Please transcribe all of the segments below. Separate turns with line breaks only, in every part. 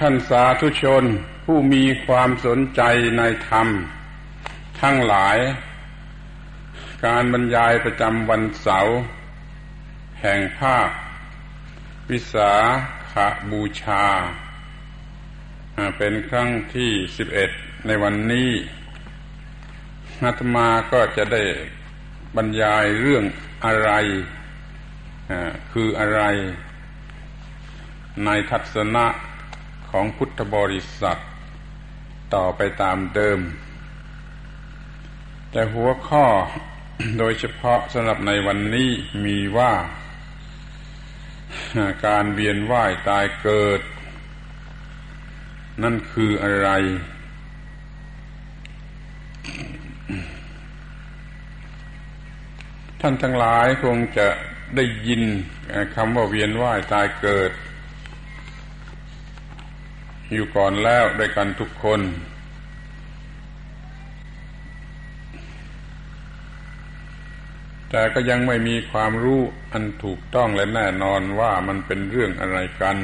ท่านสาธุชนผู้มีความสนใจในธรรม ทั้งหลาย การบรรยายประจำวันเสาร์แห่งภาค วิสาขบูชา เป็นครั้งที่สิบเอ็ดในวันนี้นัตมาก็จะได้บรรยายเรื่องอะไรคืออะไร ในทัศนะ ของพุทธบริษัท ต่อไปตามเดิม แต่หัวข้อโดยเฉพาะสำหรับในวันนี้มีว่า การเวียนว่ายตายเกิด นั่นคืออะไร ท่านทั้งหลายคงจะได้ยินคำว่าเวียนว่ายตายเกิด อยู่ก่อนแล้วด้วยกันทุกคน แต่ก็ยังไม่มีความรู้อันถูกต้องและแน่นอนว่ามันเป็นเรื่องอะไรกัน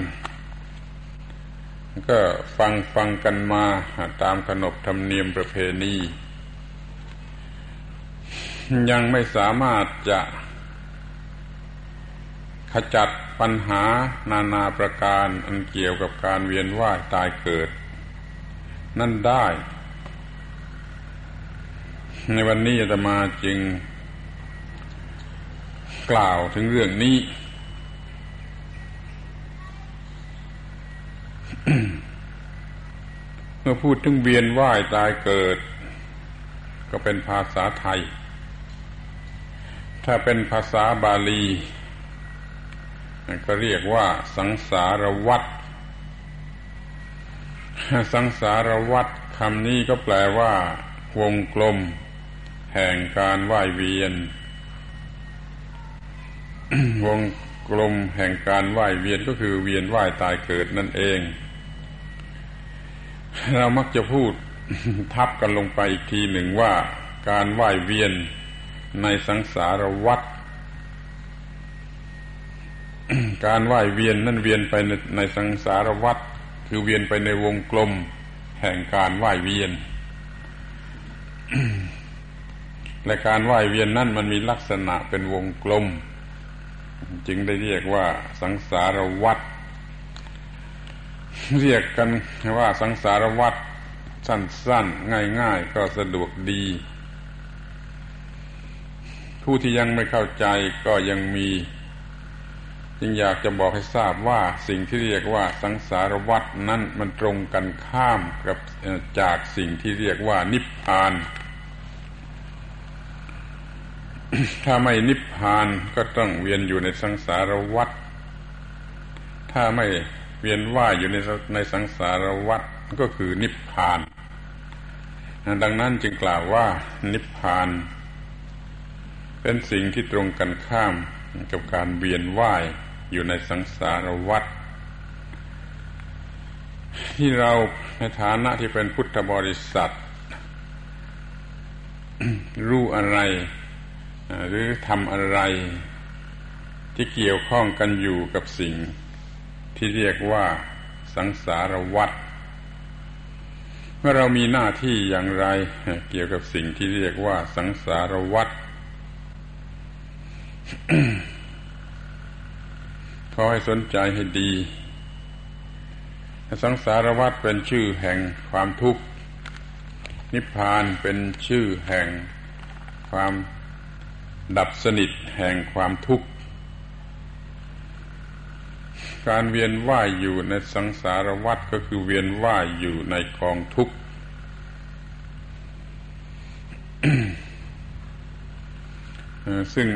ก็ฟังฟังกันมาตามขนบธรรมเนียมประเพณี ยังไม่สามารถจะ จัดปัญหานานาประการอันเกี่ยวกับการเวียนว่ายตายเกิด นั่นได้ ในวันนี้จะมาจึง กล่าวถึงเรื่องนี้เมื่อพูดถึงเวียนว่ายตายเกิด ก็เป็นภาษาไทย ถ้าเป็นภาษาบาลี ก็เรียกว่าสังสารวัตรสังสารวัตรคำนี้ก็แปลว่า วงกลม แห่งการว่ายเวียน วงกลมแห่งการว่ายเวียนก็คือเวียนว่ายตายเกิดนั่นเอง เรามักจะพูดทับกันลงไปอีกทีหนึ่งว่า การว่ายเวียนในสังสารวัตร การว่ายเวียนนั่นเวียนไปในในสังสารวัฏคือเวียนไปในวงกลม แห่งการว่ายเวียน และการว่ายเวียนนั่นมันมีลักษณะเป็นวงกลม จึงได้เรียกว่าสังสารวัฏเรียกกันว่าสังสารวัฏสั้นๆ ง่ายๆ ก็สะดวกดี ผู้ที่ยังไม่เข้าใจก็ยังมี จึงอยากจะบอกให้ทราบว่าสิ่งที่เรียกว่าสังสารวัฏนั้นมันตรงกันข้ามกับจากสิ่งที่เรียกว่านิพพาน ถ้าไม่นิพพานก็ต้องเวียนอยู่ในสังสารวัฏถ้าไม่เวียนว่ายอยู่ในในสังสารวัฏก็คือนิพพาน ดังนั้นจึงกล่าวว่านิพพาน เป็นสิ่งที่ตรงกันข้ามกับการเวียนว่าย อยู่ในสังสารวัฏที่เราในฐานะที่เป็นพุทธบริษัท รู้อะไร หรือทำอะไร ที่เกี่ยวข้องกันอยู่กับสิ่ง ที่เรียกว่าสังสารวัฏเมื่อเรามีหน้าที่อย่างไร เกี่ยวกับสิ่งที่เรียกว่าสังสารวัฏ ขอให้สนใจให้ดี สังสารวัฏเป็นชื่อแห่งความทุกข์ นิพพานเป็นชื่อแห่งความดับสนิทแห่งความทุกข์ การเวียนว่ายอยู่ในสังสารวัฏก็คือเวียนว่ายอยู่ในกองทุกข์ซึ่ง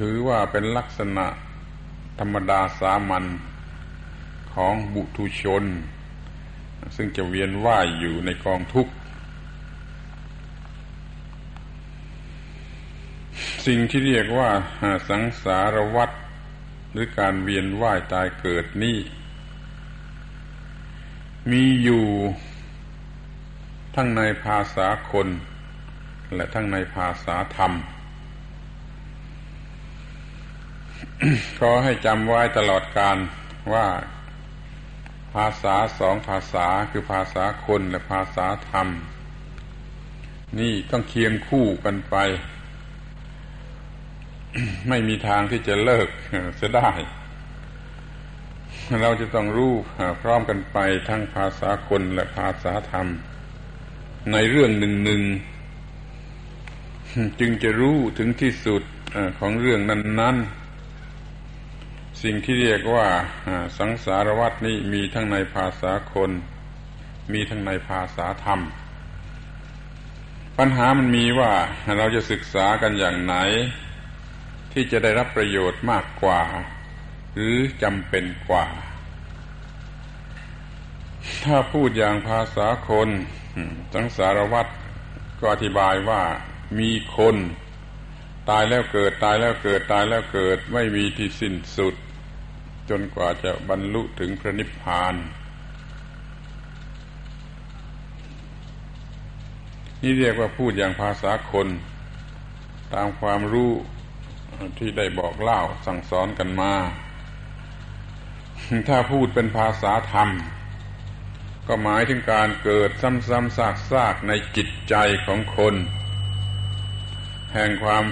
ถือว่าเป็นลักษณะ ธรรมดาสามัญของบุตุชน ซึ่งจะเวียนว่ายอยู่ในกองทุกข์ สิ่งที่เรียกว่าสังสารวัฏหรือการเวียนว่ายตายเกิดนี่มีอยู่ทั้งในภาษาคน และทั้งในภาษาธรรม ขอให้จำไว้ตลอดการว่าภาษาสองภาษาคือภาษาคนและภาษาธรรม นี่ต้องเคียงคู่กันไป ไม่มีทางที่จะเลิกจะได้ เราจะต้องรู้พร้อมกันไปทั้งภาษาคนและภาษาธรรม ในเรื่องหนึ่งหนึ่งจึงจะรู้ถึงที่สุดของเรื่องนั้น ๆ สิ่งที่เรียกว่าสังสารวัตนี้มีทั้งในภาษาคน มีทั้งในภาษาธรรม ปัญหามันมีว่าเราจะศึกษากันอย่างไหน ที่จะได้รับประโยชน์มากกว่า หรือจำเป็นกว่า ถ้าพูดอย่างภาษาคน สังสารวัตรก็อธิบายว่ามีคนตายแล้วเกิดตายแล้วเกิดตายแล้วเกิดไม่มีที่สิ้นสุด จนกว่าจะบรรลุถึงพระนิพพาน นี่เรียกว่าพูดอย่างภาษาคน ตามความรู้ที่ได้บอกเล่าสั่งสอนกันมา ถ้าพูดเป็นภาษาธรรม ก็หมายถึงการเกิดซ้ำๆซากๆในจิตใจของคน แห่งความ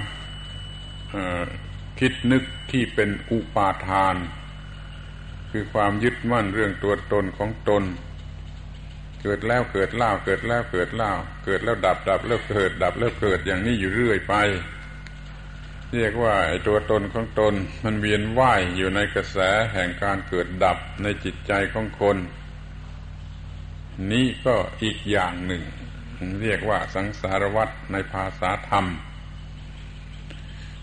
คิดนึกที่เป็นอุปาทาน คือความยึดมั่นเรื่องตัวตนของตน เกิดแล้วเกิดเล่าเกิดแล้วเกิดเล่าเกิดแล้วดับดับแล้วเกิด ดับแล้วเกิดอย่างนี้อยู่เรื่อยไป เรียกว่าไอ้ตัวตนของตน มันเวียนว่ายอยู่ในกระแสแห่งการเกิดดับในจิตใจของคน นี่ก็อีกอย่างหนึ่ง เรียกว่าสังสารวัตในภาษาธรรม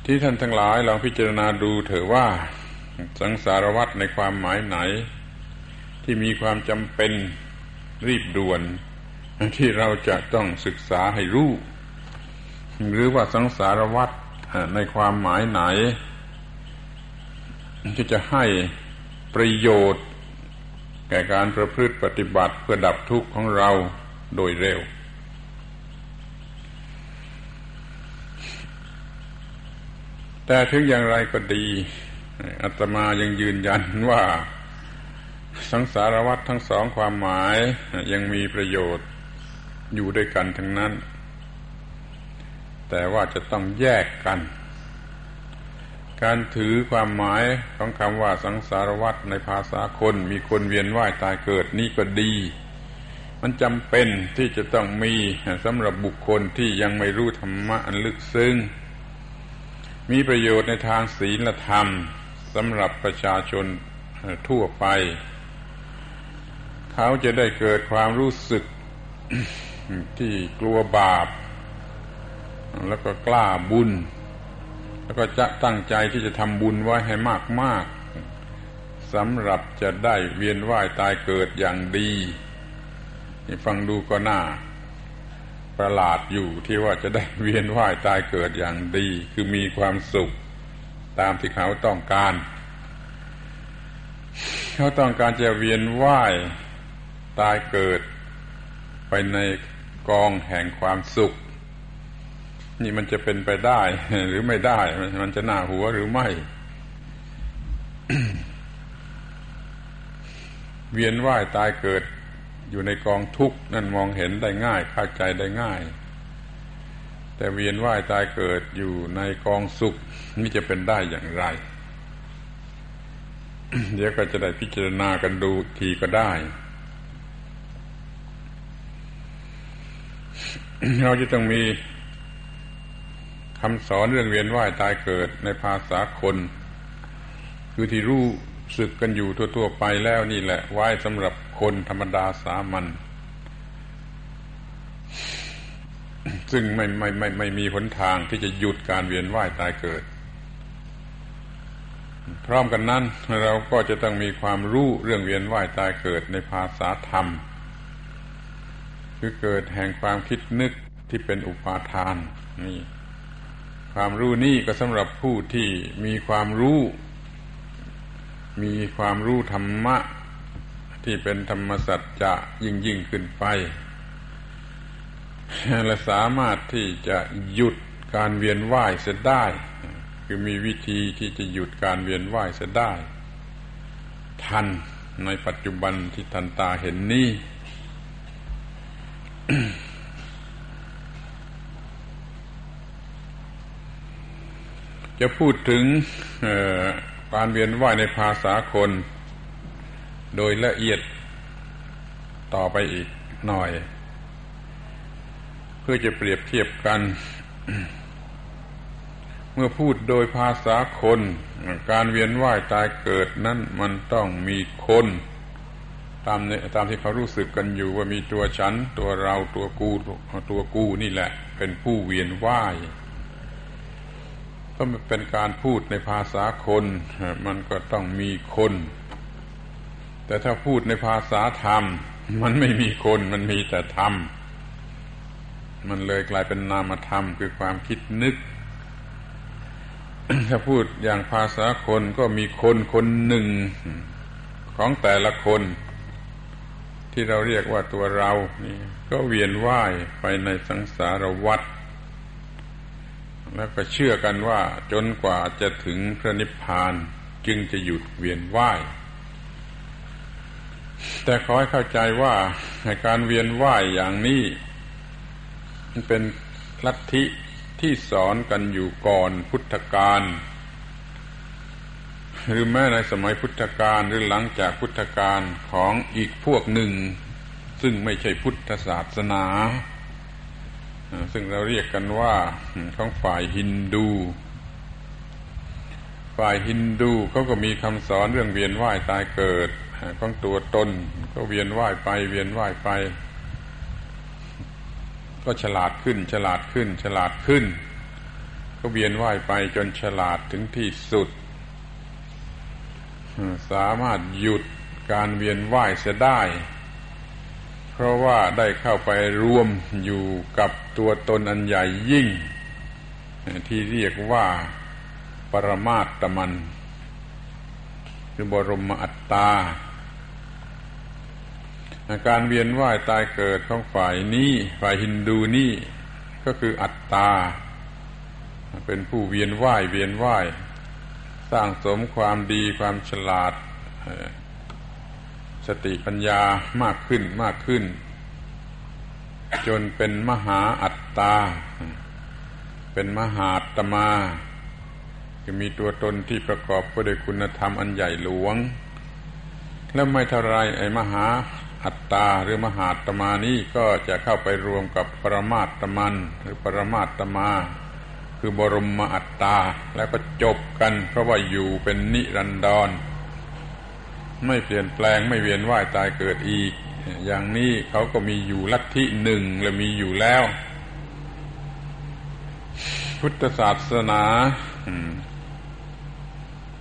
ที่ท่านทั้งหลายลองพิจารณาดูเถอะว่า สังสารวัตในความหมายไหน ที่มีความจำเป็นรีบด่วน ที่เราจะต้องศึกษาให้รู้ หรือว่าสังสารวัตในความหมายไหน ที่จะให้ประโยชน์ แก่การประพฤติปฏิบัติเพื่อดับทุกข์ของเราโดยเร็วแต่ถึงอย่างไรก็ดี อาตมายังยืนยันว่า สังสารวัตรทั้งสองความหมายยังมีประโยชน์อยู่ด้วยกันทั้งนั้น แต่ว่าจะต้องแยกกัน การถือความหมายของคำว่าสังสารวัตรในภาษาคนมีคนเวียนว่ายตายเกิดนี่ก็ดี มันจำเป็นที่จะต้องมีสำหรับบุคคลที่ยังไม่รู้ธรรมะอันลึกซึ้งมีประโยชน์ในทางศีลธรรม สำหรับประชาชนทั่วไป เขาจะได้เกิดความรู้สึกที่กลัวบาป แล้วก็กล้าบุญ แล้วก็จะตั้งใจที่จะทำบุญไว้ให้มากๆสำหรับจะได้เวียนว่ายตายเกิดอย่างดีฟังดูก็น่าประหลาดอยู่ที่ว่าจะได้เวียนว่ายตายเกิดอย่างดี คือมีความสุข ตามที่เขาต้องการ เขาต้องการจะเวียนว่ายตายเกิด ไปในกองแห่งความสุข นี่มันจะเป็นไปได้หรือไม่ได้มันจะหน้าหัวหรือไม่ เวียนว่ายตายเกิดอยู่ในกองทุกข์นั่นมองเห็นได้ง่ายเข้าใจได้ง่าย แต่เวียนว่ายตายเกิดอยู่ในกองสุขนี่จะเป็นได้อย่างไร เดี๋ยวก็จะได้พิจารณากันดูทีก็ได้ เราจะต้องมีคำสอนเรื่องเวียนว่ายตายเกิดในภาษาคน คือที่รู้สึกกันอยู่ทั่วๆไปแล้วนี่แหละไว้สำหรับคนธรรมดาสามัญ ซึ่งไม่ไม่ไม่ไม่มีหนทางที่จะหยุดการเวียนว่ายตายเกิด พร้อมกันนั้นเราก็จะต้องมีความรู้เรื่องเวียนว่ายตายเกิดในภาษาธรรม คือเกิดแห่งความคิดนึกที่เป็นอุปาทานนี่ ความรู้นี่ก็สำหรับผู้ที่มีความรู้ มีความรู้ธรรมะที่เป็นธรรมสัจจะยิ่งยิ่งขึ้นไป และสามารถที่จะหยุดการเวียนว่ายเสียได้ คือมีวิธีที่จะหยุดการเวียนว่ายเสียได้ ทันในปัจจุบันที่ทันตาเห็นนี้จะพูดถึงการเวียนว่ายในภาษาคน โดยละเอียดต่อไปอีกหน่อย เพื่อจะเปรียบเทียบกัน เมื่อพูดโดยภาษาคน การเวียนว่ายตายเกิดนั้นมันต้องมีคน ตามตามที่เขารู้สึกกันอยู่ว่ามีตัวฉัน ตัวเราตัวกูตัวกูนี่แหละ เป็นผู้เวียนว่ายก็เป็นการพูดในภาษาคน มันก็ต้องมีคน แต่ถ้าพูดในภาษาธรรม มันไม่มีคนมันมีแต่ธรรม มันเลยกลายเป็นนามธรรมคือความคิดนึก ถ้าพูดอย่างภาษาคนก็มีคนคนหนึ่งของแต่ละคน ที่เราเรียกว่าตัวเรานี่ก็เวียนว่ายไปในสังสารวัฏแล้วก็เชื่อกันว่าจนกว่าจะถึงพระนิพพานจึงจะหยุดเวียนว่ายแต่ขอให้เข้าใจว่าการเวียนว่ายอย่างนี้ เป็นลัทธิที่สอนกันอยู่ก่อนพุทธกาลหรือแม้ในสมัยพุทธกาลหรือหลังจากพุทธกาลของอีกพวกหนึ่ง ซึ่งไม่ใช่พุทธศาสนา ซึ่งเราเรียกกันว่าของฝ่ายฮินดู ฝ่ายฮินดูเขาก็มีคำสอนเรื่องเวียนว่ายตายเกิดของตัวตน ก็เวียนว่ายไปเวียนว่ายไป ก็ฉลาดขึ้น ฉลาดขึ้น ฉลาดขึ้น ก็เวียนว่ายไปจนฉลาดถึงที่สุด สามารถหยุดการเวียนว่ายเสียได้ เพราะว่าได้เข้าไปรวมอยู่กับตัวตนอันใหญ่ยิ่ง ที่เรียกว่าปรมาตมัน คือบรมอัตตา การเวียนว่ายตายเกิดของฝ่ายนี้ฝ่ายฮินดูนี่ก็คืออัตตา เป็นผู้เวียนว่ายเวียนว่าย สร้างสมความดีความฉลาด สติปัญญามากขึ้นมากขึ้น จนเป็นมหาอัตตา เป็นมหาตมาจะมีตัวตนที่ประกอบไปด้วยคุณธรรมอันใหญ่หลวง แล้วไม่เท่าไรไอ้มหา อัตตาหรือมหาตมานี้ก็จะเข้าไปรวมกับปรมาตมัน หรือปรมาตมา คือบรมอัตตา แล้วก็จบกัน เพราะว่าอยู่เป็นนิรันดร ไม่เปลี่ยนแปลงไม่เวียนว่ายตายเกิดอีก อย่างนี้เขาก็มีอยู่ลัทธิหนึ่งและมีอยู่แล้ว พุทธศาสนา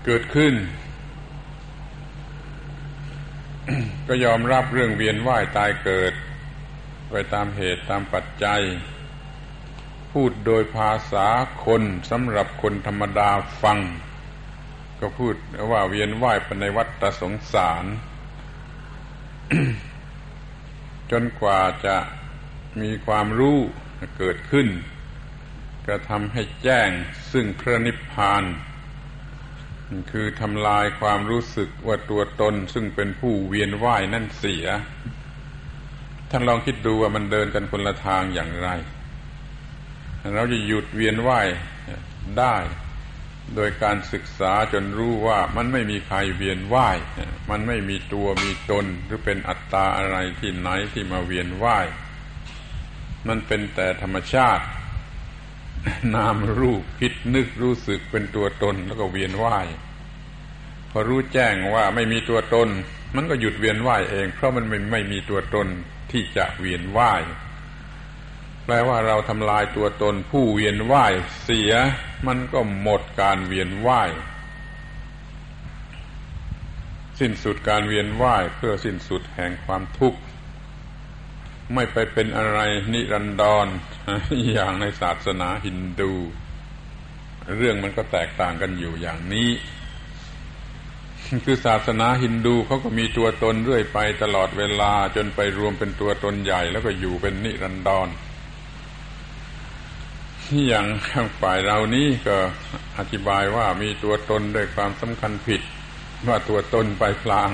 เกิดขึ้น ก็ยอมรับเรื่องเวียนว่ายตายเกิด ไปตามเหตุตามปัจจัย พูดโดยภาษาคนสำหรับคนธรรมดาฟัง ก็พูดว่าเวียนว่ายไปในวัฏสงสาร จนกว่าจะมีความรู้เกิดขึ้นก็ทำให้แจ้งซึ่งพระนิพพาน คือทำลายความรู้สึกว่าตัวตนซึ่งเป็นผู้เวียนว่ายนั่นเสีย ท่านลองคิดดูว่ามันเดินกันคนละทางอย่างไร เราจะหยุดเวียนว่ายได้ โดยการศึกษาจนรู้ว่ามันไม่มีใครเวียนว่าย มันไม่มีตัวมีตนหรือเป็นอัตตาอะไรที่ไหนที่มาเวียนว่าย มันเป็นแต่ธรรมชาติ นามรูปคิดนึกรู้สึกเป็นตัวตนแล้วก็เวียนว่าย พอรู้แจ้งว่าไม่มีตัวตน มันก็หยุดเวียนว่ายเอง เพราะมันไม่ไม่มีตัวตนที่จะเวียนว่าย แปลว่าเราทำลายตัวตนผู้เวียนว่ายเสีย มันก็หมดการเวียนว่าย สิ้นสุดการเวียนว่ายเพื่อสิ้นสุดแห่งความทุกข์ ไม่ไปเป็นอะไรนิรันดรอย่างในศาสนาฮินดู เรื่องมันก็แตกต่างกันอยู่อย่างนี้ คือศาสนาฮินดูเขาก็มีตัวตนเรื่อยไปตลอดเวลาจนไปรวมเป็นตัวตนใหญ่แล้วก็อยู่เป็นนิรันดรอย่างข้างฝ่ายเรานี้ก็อธิบายว่ามีตัวตนด้วยความสำคัญผิด ว่าตัวตนไปพลาง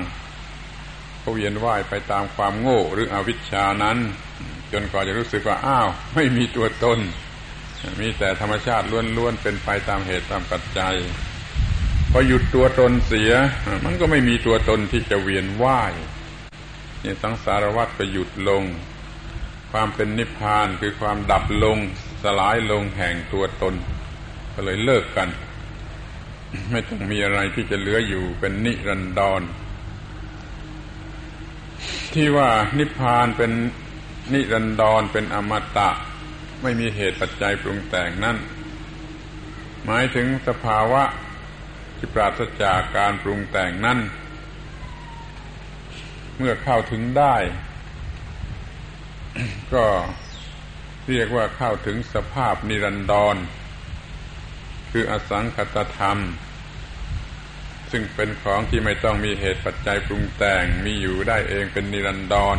ก็เวียนว่ายไปตามความโง่หรืออวิชชานั้น จนกว่าจะรู้สึกว่าอ้าว ไม่มีตัวตน มีแต่ธรรมชาติล้วนๆเป็นไปตามเหตุตามปัจจัยพอหยุดตัวตนเสีย มันก็ไม่มีตัวตนที่จะเวียนว่ายนี่สังสารวัฏก็หยุดลง ความเป็นนิพพานคือความดับลง สลายลงแห่งตัวตน ก็เลยเลิกกัน ไม่ต้องมีอะไรที่จะเหลืออยู่เป็นนิรันดร ที่ว่านิพพานเป็นนิรันดรเป็นอมตะ ไม่มีเหตุปัจจัยปรุงแต่งนั่น หมายถึงสภาวะที่ปราศจากการปรุงแต่งนั่น เมื่อเข้าถึงได้ ก็เรียกว่าเข้าถึงสภาพนิรันดร คืออสังคตธรรม ซึ่งเป็นของที่ไม่ต้องมีเหตุปัจจัยปรุงแต่งมีอยู่ได้เองเป็นนิรันดร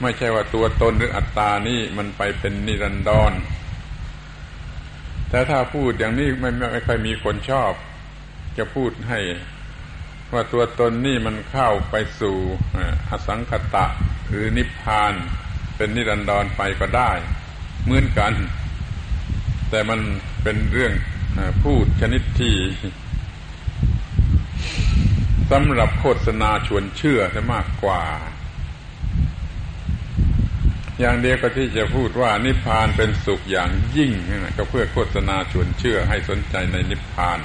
ไม่ใช่ว่าตัวตนหรืออัตตานี่มันไปเป็นนิรันดร แต่ถ้าพูดอย่างนี้ไม่ไม่ค่อยมีคนชอบ จะพูดให้ว่าตัวตนนี่มันเข้าไปสู่อสังคตะหรือนิพพาน เป็นนิรันดรไปก็ได้เหมือนกัน แต่มันเป็นเรื่องพูดชนิดที่ สำหรับโฆษณาชวนเชื่อจะมากกว่า อย่างเดียวก็ที่จะพูดว่านิพพานเป็นสุขอย่างยิ่งก็เพื่อโฆษณาชวนเชื่อให้สนใจในนิพพาน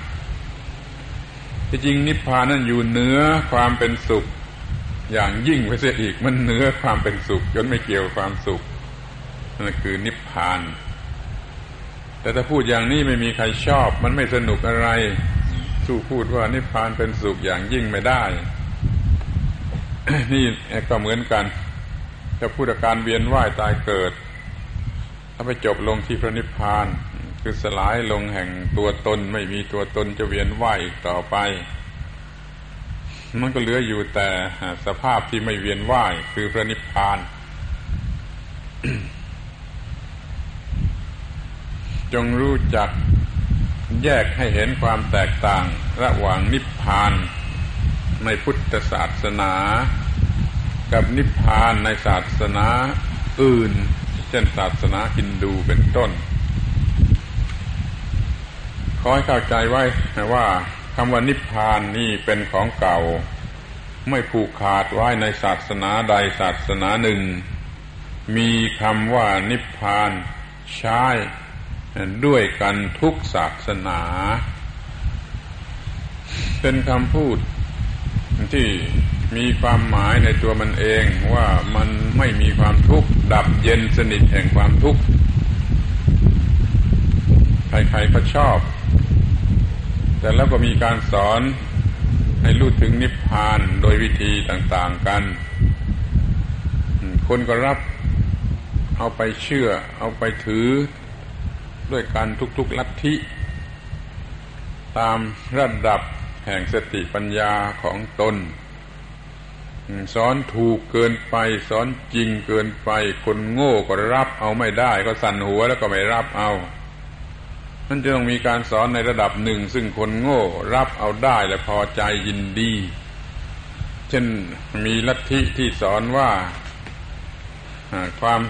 ที่จริงนิพพานนั้นอยู่เหนือความเป็นสุข อย่างยิ่งไปเสียอีกมันเหนือความเป็นสุขจนไม่เกี่ยวความสุขนั่นคือนิพพาน แต่ถ้าพูดอย่างนี้ไม่มีใครชอบ มันไม่สนุกอะไร สู้พูดว่านิพพานเป็นสุขอย่างยิ่งไม่ได้ นี่ก็เหมือนกัน จะพูดอาการเวียนว่ายตายเกิด ถ้าไปจบลงที่พระนิพพาน คือสลายลงแห่งตัวตนไม่มีตัวตนจะเวียนว่ายอีกต่อไป มันก็เหลืออยู่แต่สภาพที่ไม่เวียนว่ายคือพระนิพพานจงรู้จัก แยกให้เห็นความแตกต่างระหว่างนิพพานในพุทธศาสนา กับนิพพานในศาสนาอื่น เช่นศาสนาฮินดูเป็นต้น ขอให้เข้าใจไว้ว่าคำว่านิพพานนี่เป็นของเก่า ไม่ผูกขาดไว้ในศาสนาใดศาสนาหนึ่ง มีคำว่านิพพานใช้ ด้วยกันทุกศาสนา เป็นคำพูดที่มีความหมายในตัวมันเองว่ามันไม่มีความทุกข์ดับเย็นสนิทแห่งความทุกข์ ใครๆก็ชอบ แต่แล้วก็มีการสอนให้รู้ถึงนิพพานโดยวิธีต่างๆกัน คนก็รับเอาไปเชื่อ เอาไปถือ ด้วยการทุกๆลัทธิตามระดับแห่งสติปัญญาของตน สอนถูกเกินไป สอนจริงเกินไป คนโง่ก็รับเอาไม่ได้ ก็สั่นหัวแล้วก็ไม่รับเอานั่นจะต้องมีการสอนในระดับหนึ่ง ซึ่งคนโง่รับเอาได้และพอใจยินดี เช่นมีลัทธิที่สอนว่าความ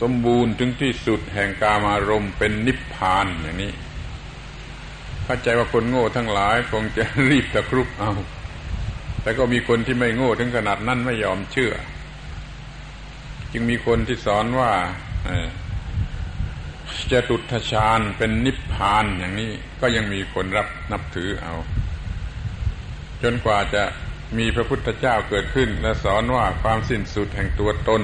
สมบูรณ์ถึงที่สุดแห่งกามารมณ์เป็นนิพพานอย่างนี้ เข้าใจว่าคนโง่ทั้งหลายคงจะรีบตะครุบเอา แต่ก็มีคนที่ไม่โง่ถึงขนาดนั้นไม่ยอมเชื่อ จึงมีคนที่สอนว่าจะตุทชาญเป็นนิพพานอย่างนี้ ก็ยังมีคนรับนับถือเอา จนกว่าจะมีพระพุทธเจ้าเกิดขึ้น และสอนว่าความสิ้นสุดแห่งตัวตน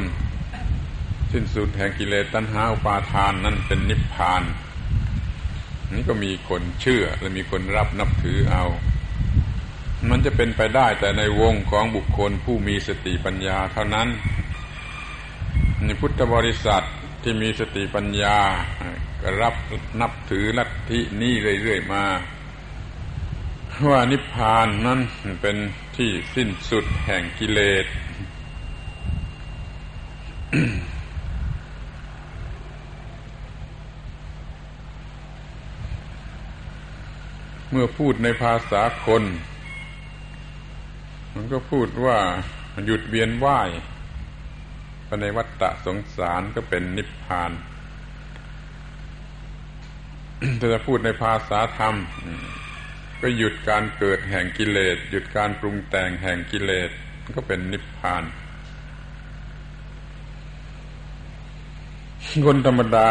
สิ้นสุดแห่งกิเลสตัณหาอุปาทานนั่นเป็นนิพพานนี่ก็มีคนเชื่อและมีคนรับนับถือเอา มันจะเป็นไปได้แต่ในวงของบุคคลผู้มีสติปัญญาเท่านั้น ในพุทธบริษัทที่มีสติปัญญารับนับถือลัทธินี้เรื่อยๆมาว่านิพพานนั้นเป็นที่สิ้นสุดแห่งกิเลส มื่อพูดในภาษาคน มันก็พูดว่าหยุดเวียนว่ายภายในวัฏฏะสงสารก็เป็นนิพพานถ้าจะพูดในภาษาธรรม ก็หยุดการเกิดแห่งกิเลส หยุดการปรุงแต่งแห่งกิเลสก็เป็นนิพพาน คนธรรมดา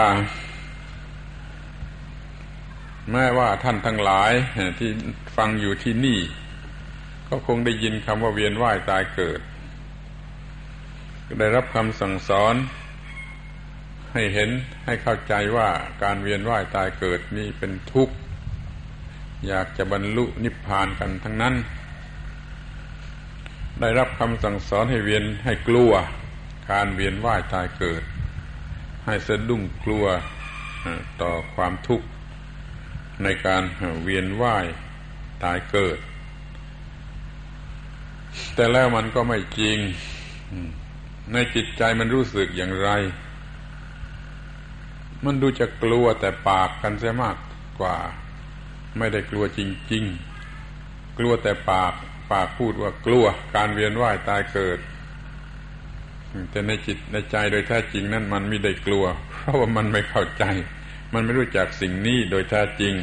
แม้ว่าท่านทั้งหลายที่ฟังอยู่ที่นี่ ก็คงได้ยินคำว่าเวียนว่ายตายเกิด ได้รับคำสั่งสอน ให้เห็นให้เข้าใจว่าการเวียนว่ายตายเกิดนี่เป็นทุกข์ อยากจะบรรลุนิพพานกันทั้งนั้น ได้รับคำสั่งสอนให้เวียนให้กลัว การเวียนว่ายตายเกิด ให้สะดุ้งกลัวต่อความทุกข์ ในการเวียนว่ายตายเกิด แต่แล้วมันก็ไม่จริง ในจิตใจมันรู้สึกอย่างไร มันดูจะกลัวแต่ปากกันเสียมากกว่า ไม่ได้กลัวจริง ๆ กลัวแต่ปากปากพูดว่ากลัวการเวียนว่ายตายเกิด แต่ในจิตในใจโดยแท้จริงนั่นมันไม่ได้กลัว เพราะว่ามันไม่เข้าใจ มันไม่รู้จักสิ่งนี้โดยแท้จริง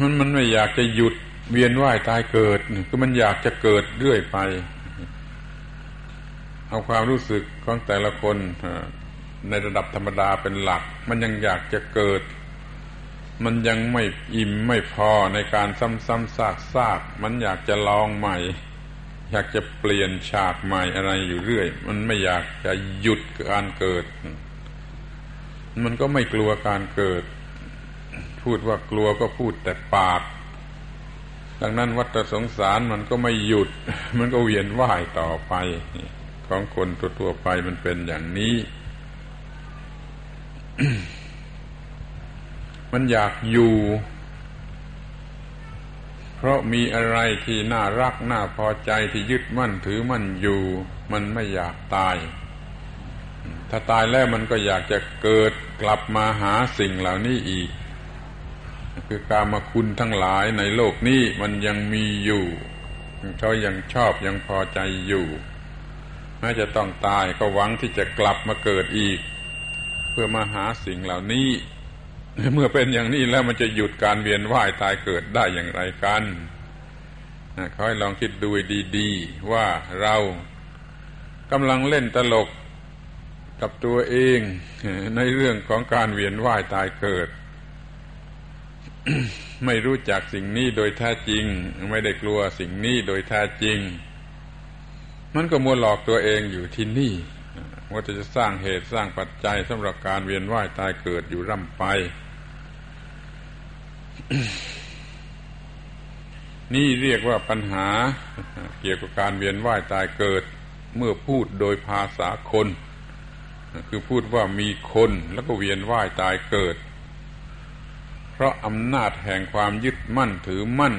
มันมันไม่อยากจะหยุดเวียนว่ายตายเกิดคือมันอยากจะเกิดเรื่อยไป เอาความรู้สึกของแต่ละคนในระดับธรรมดาเป็นหลัก มันยังอยากจะเกิด มันยังไม่อิ่มไม่พอในการซ้ำๆซากๆมันอยากจะลองใหม่ อยากจะเปลี่ยนฉากใหม่อะไรอยู่เรื่อย มันไม่อยากจะหยุดการเกิด มันก็ไม่กลัวการเกิด พูดว่ากลัวก็พูดแต่ปาก ดังนั้นวัฏสงสารมันก็ไม่หยุด มันก็เวียนว่ายต่อไป ของคนทั่วๆไปมันเป็นอย่างนี้ มันอยากอยู่ เพราะมีอะไรที่น่ารักน่าพอใจที่ยึดมั่นถือมั่นอยู่ มันไม่อยากตาย ถ้าตายแล้วมันก็อยากจะเกิดกลับมาหาสิ่งเหล่านี้อีก คือการมาคุณทั้งหลายในโลกนี้มันยังมีอยู่เขายังชอบยังพอใจอยู่แม้จะต้องตายก็หวังที่จะกลับมาเกิดอีก เพื่อมาหาสิ่งเหล่านี้ เมื่อเป็นอย่างนี้แล้วมันจะหยุดการเวียนว่ายตายเกิดได้อย่างไรกันขอให้ลองคิดดูดีๆว่าเรากำลังเล่นตลก กับตัวเองในเรื่องของการเวียนว่ายตายเกิด ไม่รู้จักสิ่งนี้โดยแท้จริง ไม่ได้กลัวสิ่งนี้โดยแท้จริง มันก็มัวหลอกตัวเองอยู่ที่นี่ว่าจะสร้างเหตุสร้างปัจจัยสำหรับการเวียนว่ายตายเกิดอยู่ร่ำไป นี่เรียกว่าปัญหาเกี่ยวกับการเวียนว่ายตายเกิด เมื่อพูดโดยภาษาคน คือพูดว่ามีคนแล้วก็เวียนว่ายตายเกิด เพราะอำนาจแห่งความยึดมั่นถือมั่น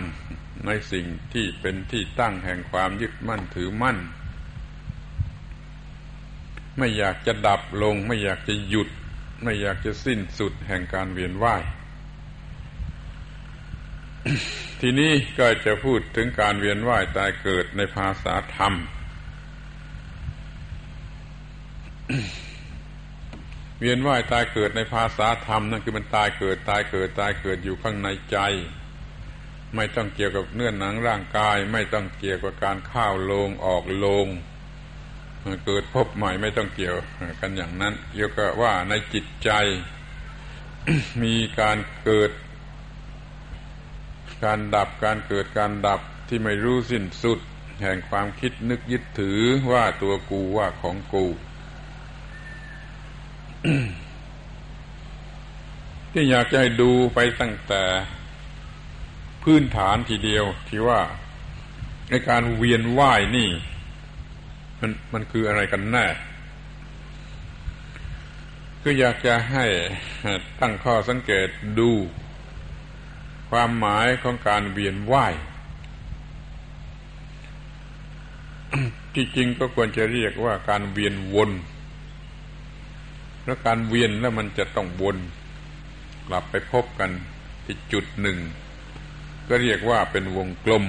ในสิ่งที่เป็นที่ตั้งแห่งความยึดมั่นถือมั่น ไม่อยากจะดับลง ไม่อยากจะหยุด ไม่อยากจะสิ้นสุดแห่งการเวียนว่ายทีนี้ก็จะพูดถึงการเวียนว่ายตายเกิดในภาษาธรรม เวียนว่ายตายเกิดในภาษาธรรมนั่นคือมันตายเกิดตายเกิดตายเกิดอยู่ข้างในใจ ไม่ต้องเกี่ยวกับเนื้อหนังร่างกาย ไม่ต้องเกี่ยวกับการข้าวลงออกลงเกิดพบใหม่ไม่ต้องเกี่ยวกันอย่างนั้นเกี่ยวกับว่าในจิตใจ มีการเกิด การดับการเกิดการดับที่ไม่รู้สิ้นสุด แห่งความคิดนึกยึดถือว่าตัวกูว่าของกู ที่อยากจะให้ดูไปตั้งแต่พื้นฐานทีเดียว ที่ว่าในการเวียนว่ายนี่ มันมันคืออะไรกันแน่คืออยากจะให้ตั้งข้อสังเกตดู ความหมายของการเวียนว่ายจริงก็ควรจะเรียกว่าการเวียนวน แล้วการเวียนแล้วมันจะต้องวนกลับไปพบกันที่จุดหนึ่ง ก็เรียกว่าเป็นวงกลม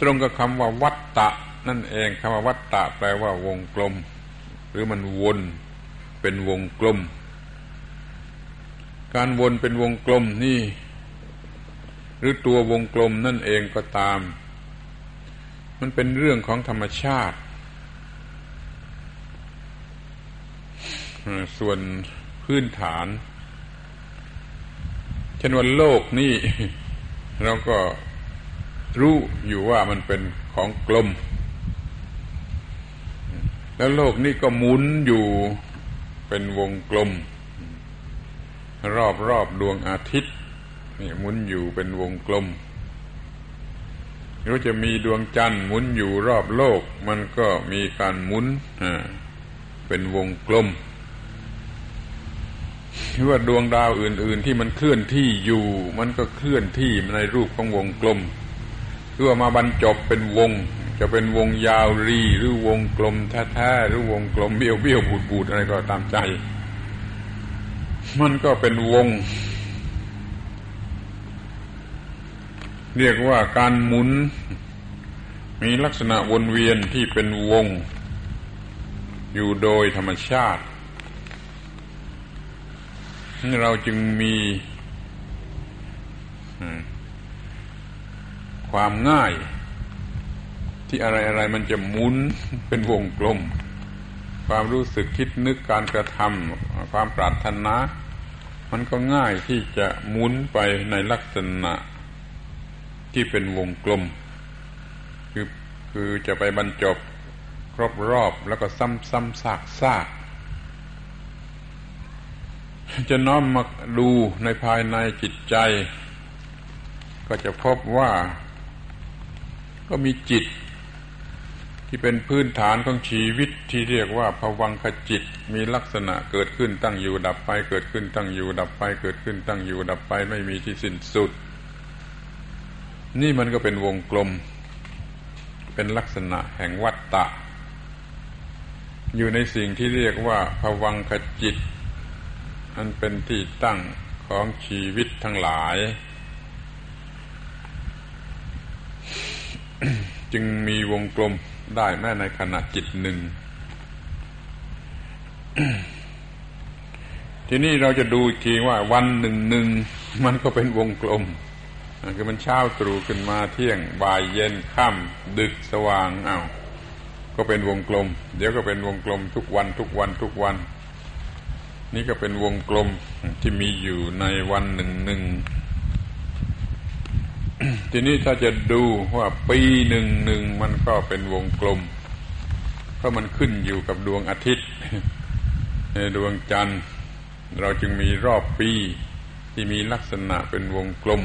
ตรงกับคำว่าวัตตะ นั่นเองคำว่าวัตตะแปลว่าวงกลม หรือมันวนเป็นวงกลม การวนเป็นวงกลมนี่ หรือตัววงกลมนั่นเองก็ตาม มันเป็นเรื่องของธรรมชาติ ส่วนพื้นฐานเช่นวันโลกนี่เราก็รู้อยู่ว่ามันเป็นของกลม แล้วโลกนี้ก็หมุนอยู่เป็นวงกลม รอบรอบดวงอาทิตย์นี่หมุนอยู่เป็นวงกลมหรือจะมีดวงจันทร์หมุนอยู่รอบโลก มันก็มีการหมุนเป็นวงกลม หรือว่าดวงดาวอื่น ๆ ที่มันเคลื่อนที่อยู่ มันก็เคลื่อนที่ในรูปของวงกลมเพื่อมาบรรจบเป็นวง จะเป็นวงยาวรีหรือวงกลมแท้ๆหรือวงกลมเบี้ยวเบี้ยวบูดบูดอะไรก็ตามใจ มันก็เป็นวง เรียกว่าการหมุน มีลักษณะวนเวียนที่เป็นวง อยู่โดยธรรมชาติ เราจึงมีความง่าย ที่อะไรอะไรมันจะหมุนเป็นวงกลม ความรู้สึกคิดนึกการกระทำความปรารถนา มันก็ง่ายที่จะหมุนไปในลักษณะที่เป็นวงกลม คือคือจะไปบรรจบครบรอบแล้วก็ซ้ำซ้ำซากซาก จะน้อมมาดูในภายในจิตใจ ก็จะพบว่าก็มีจิต ที่เป็นพื้นฐานของชีวิตที่เรียกว่าภวังคจิตมีลักษณะเกิดขึ้นตั้งอยู่ดับไป เกิดขึ้นตั้งอยู่ดับไป เกิดขึ้นตั้งอยู่ดับไปไม่มีที่สิ้นสุด นี่มันก็เป็นวงกลม เป็นลักษณะแห่งวัตตะ อยู่ในสิ่งที่เรียกว่าภวังคจิต อันเป็นที่ตั้งของชีวิตทั้งหลาย จึงมีวงกลมได้แม้ในขณะจิตหนึ่ง ทีนี้เราจะดูอีกทีว่าวันหนึ่งหนึ่งมันก็เป็นวงกลมคือมันเช้าตรู่ขึ้นมาเที่ยงบ่ายเย็นค่ำดึกสว่างอา้าวก็เป็นวงกลม เดี๋ยวก็เป็นวงกลมทุกวันทุกวันทุกวัน นี่ก็เป็นวงกลมที่มีอยู่ในวันหนึ่งหนึ่งทีนี้ถ้าจะดูว่าปีหนึ่งหนึ่งมันก็เป็นวงกลม เพราะมันขึ้นอยู่กับดวงอาทิตย์ในดวงจันทร์ เราจึงมีรอบปีที่มีลักษณะเป็นวงกลม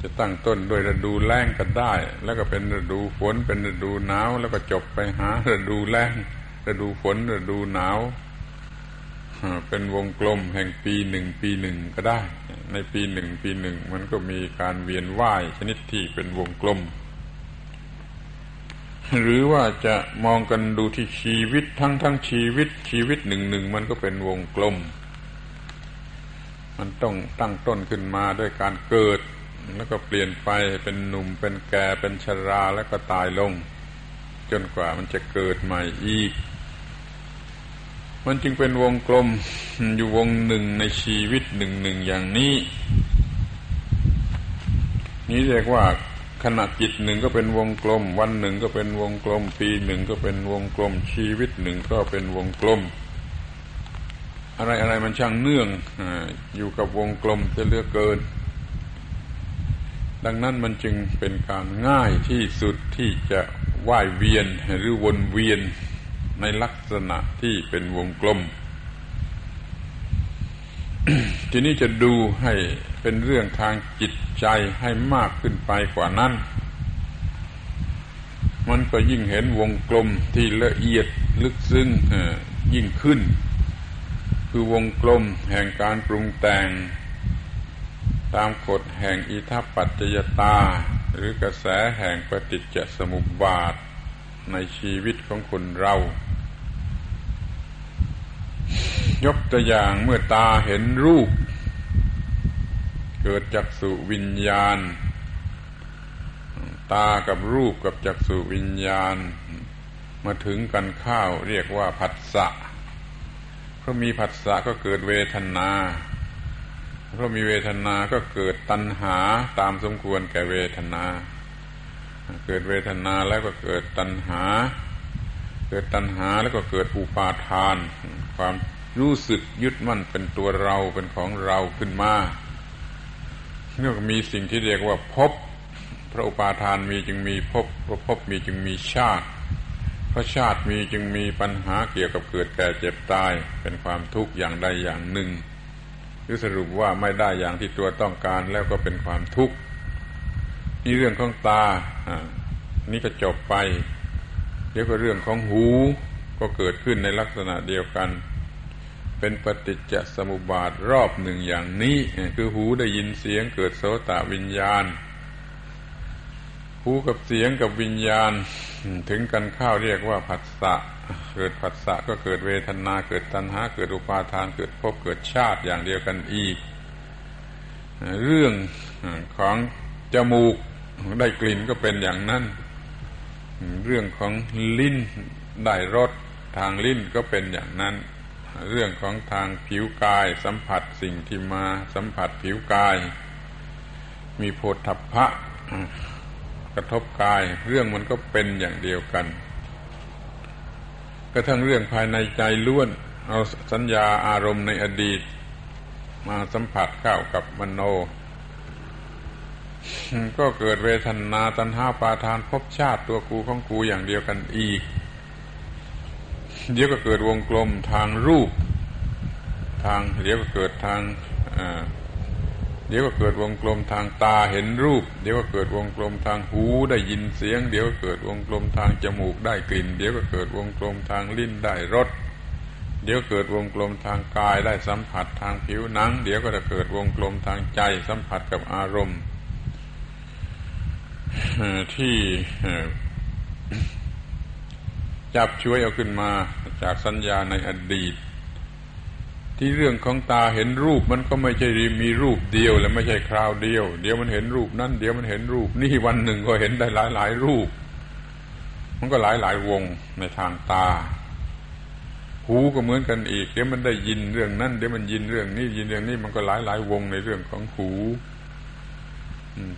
จะตั้งต้นด้วยฤดูแล้งก็ได้ แล้วก็เป็นฤดูฝนเป็นฤดูหนาว แล้วก็จบไปหาฤดูแล้งฤดูฝนฤดูหนาว เป็นวงกลมแห่งปีหนึ่งปีหนึ่งก็ได้ ในปีหนึ่งปีหนึ่งมันก็มีการเวียนว่ายชนิดที่เป็นวงกลม หรือว่าจะมองกันดูที่ชีวิตทั้งทั้งชีวิตชีวิตหนึ่งหนึ่งมันก็เป็นวงกลม มันต้องตั้งต้นขึ้นมาด้วยการเกิด แล้วก็เปลี่ยนไปเป็นหนุ่มเป็นแก่เป็นชราแล้วก็ตายลง จนกว่ามันจะเกิดใหม่อีก มันจึงเป็นวงกลมอยู่วงหนึ่งในชีวิตหนึ่งหนึ่งอย่างนี้ นี้เรียกว่าขณะจิตหนึ่งก็เป็นวงกลม วันหนึ่งก็เป็นวงกลม ปีหนึ่งก็เป็นวงกลม ชีวิตหนึ่งก็เป็นวงกลม อะไรอะไรมันช่างเนื่องออยู่กับวงกลมจะเลือกเกิน ดังนั้นมันจึงเป็นการง่ายที่สุดที่จะว่ายเวียนหรือวนเวียน ในลักษณะที่เป็นวงกลม ทีนี้จะดูให้เป็นเรื่องทางจิตใจให้มากขึ้นไปกว่านั้น มันก็ยิ่งเห็นวงกลมที่ละเอียดลึกซึ้งยิ่งขึ้น คือวงกลมแห่งการปรุงแต่ง ตามกฎแห่งอิทัปปัจจยตา หรือกระแสแห่งปฏิจจสมุปบาท ในชีวิตของคนเรา ยกตัวอย่างเมื่อตาเห็นรูป เกิดจากสุวิญญาณ ตากับรูปกับจักษุวิญญาณ มาถึงกันข้าวเรียกว่าผัสสะเพราะมีผัสสะก็เกิดเวทนาเพราะมีเวทนาก็เกิดตัณหาตามสมควรแก่เวทนา เกิดเวทนาแล้วก็เกิดตัณหา เกิดตัณหาแล้วก็เกิดอุปาทาน ความรู้สึกยึดมั่นเป็นตัวเราเป็นของเราขึ้นมาเนื่องมีสิ่งที่เรียกว่าพบ พระอุปาทานมีจึงมีพบพระพบมีจึงมีชาติ พระชาติมีจึงมีปัญหาเกี่ยวกับเกิดแก่เจ็บตาย เป็นความทุกข์อย่างใดอย่างหนึ่งหรือสรุปว่าไม่ได้อย่างที่ตัวต้องการแล้วก็เป็นความทุกข์ นี่เรื่องของตาอ่านี่ก็จบไป เดี๋ยวก็เรื่องของหูก็เกิดขึ้นในลักษณะเดียวกัน เป็นปฏิจจสมุปบาทรอบหนึ่งอย่างนี้ คือหูได้ยินเสียงเกิดโสตวิญญาณ หูกับเสียงกับวิญญาณ ถึงกันข้าวเรียกว่าผัสสะ เกิดผัสสะก็เกิดเวทนา เกิดตัณหา เกิดอุปาทาน เกิดภพเกิดชาติอย่างเดียวกันอีก เรื่องของจมูก ได้กลิ่นก็เป็นอย่างนั้น เรื่องของลิ้นได้รสทางลิ้นก็เป็นอย่างนั้น เรื่องของทางผิวกาย สัมผัสสิ่งที่มาสัมผัสผิวกาย มีโพธัพพะกระทบกาย เรื่องมันก็เป็นอย่างเดียวกันกระทั่งเรื่องภายในใจล้วน เอาสัญญาอารมณ์ในอดีต มาสัมผัสเข้ากับมโน ก็เกิดเวทนาตัณหาปาทานพบชาติตัวกูของกูอย่างเดียวกันอีก เดี๋ยวก็เกิดวงกลมทางรูป ทางเดี๋ยวก็เกิดทางเดี๋ยวก็เกิดวงกลมทางตาเห็นรูป เดี๋ยวก็เกิดวงกลมทางหูได้ยินเสียง เดี๋ยวก็เกิดวงกลมทางจมูกได้กลิ่น เดี๋ยวก็เกิดวงกลมทางลิ้นได้รสเดี๋ยวเกิดวงกลมทางกายได้สัมผัสทางผิวหนัง เดี๋ยวก็จะเกิดวงกลมทางใจสัมผัสกับอารมณ์ ที่จับช่วยเอาขึ้นมาจากสัญญาในอดีต ที่เรื่องของตาเห็นรูปมันก็ไม่ใช่มีรูปเดียวและไม่ใช่คราวเดียว เดี๋ยวมันเห็นรูปนั่นเดี๋ยวมันเห็นรูป นี่วันหนึ่งก็เห็นได้หลายหลายรูป มันก็หลายหลายวงในทางตา หูก็เหมือนกันอีก เดี๋ยวมันได้ยินเรื่องนั้นเดี๋ยวมันยินเรื่องนี้ยินเรื่องนี้มันก็หลายหลายวงในเรื่องของหู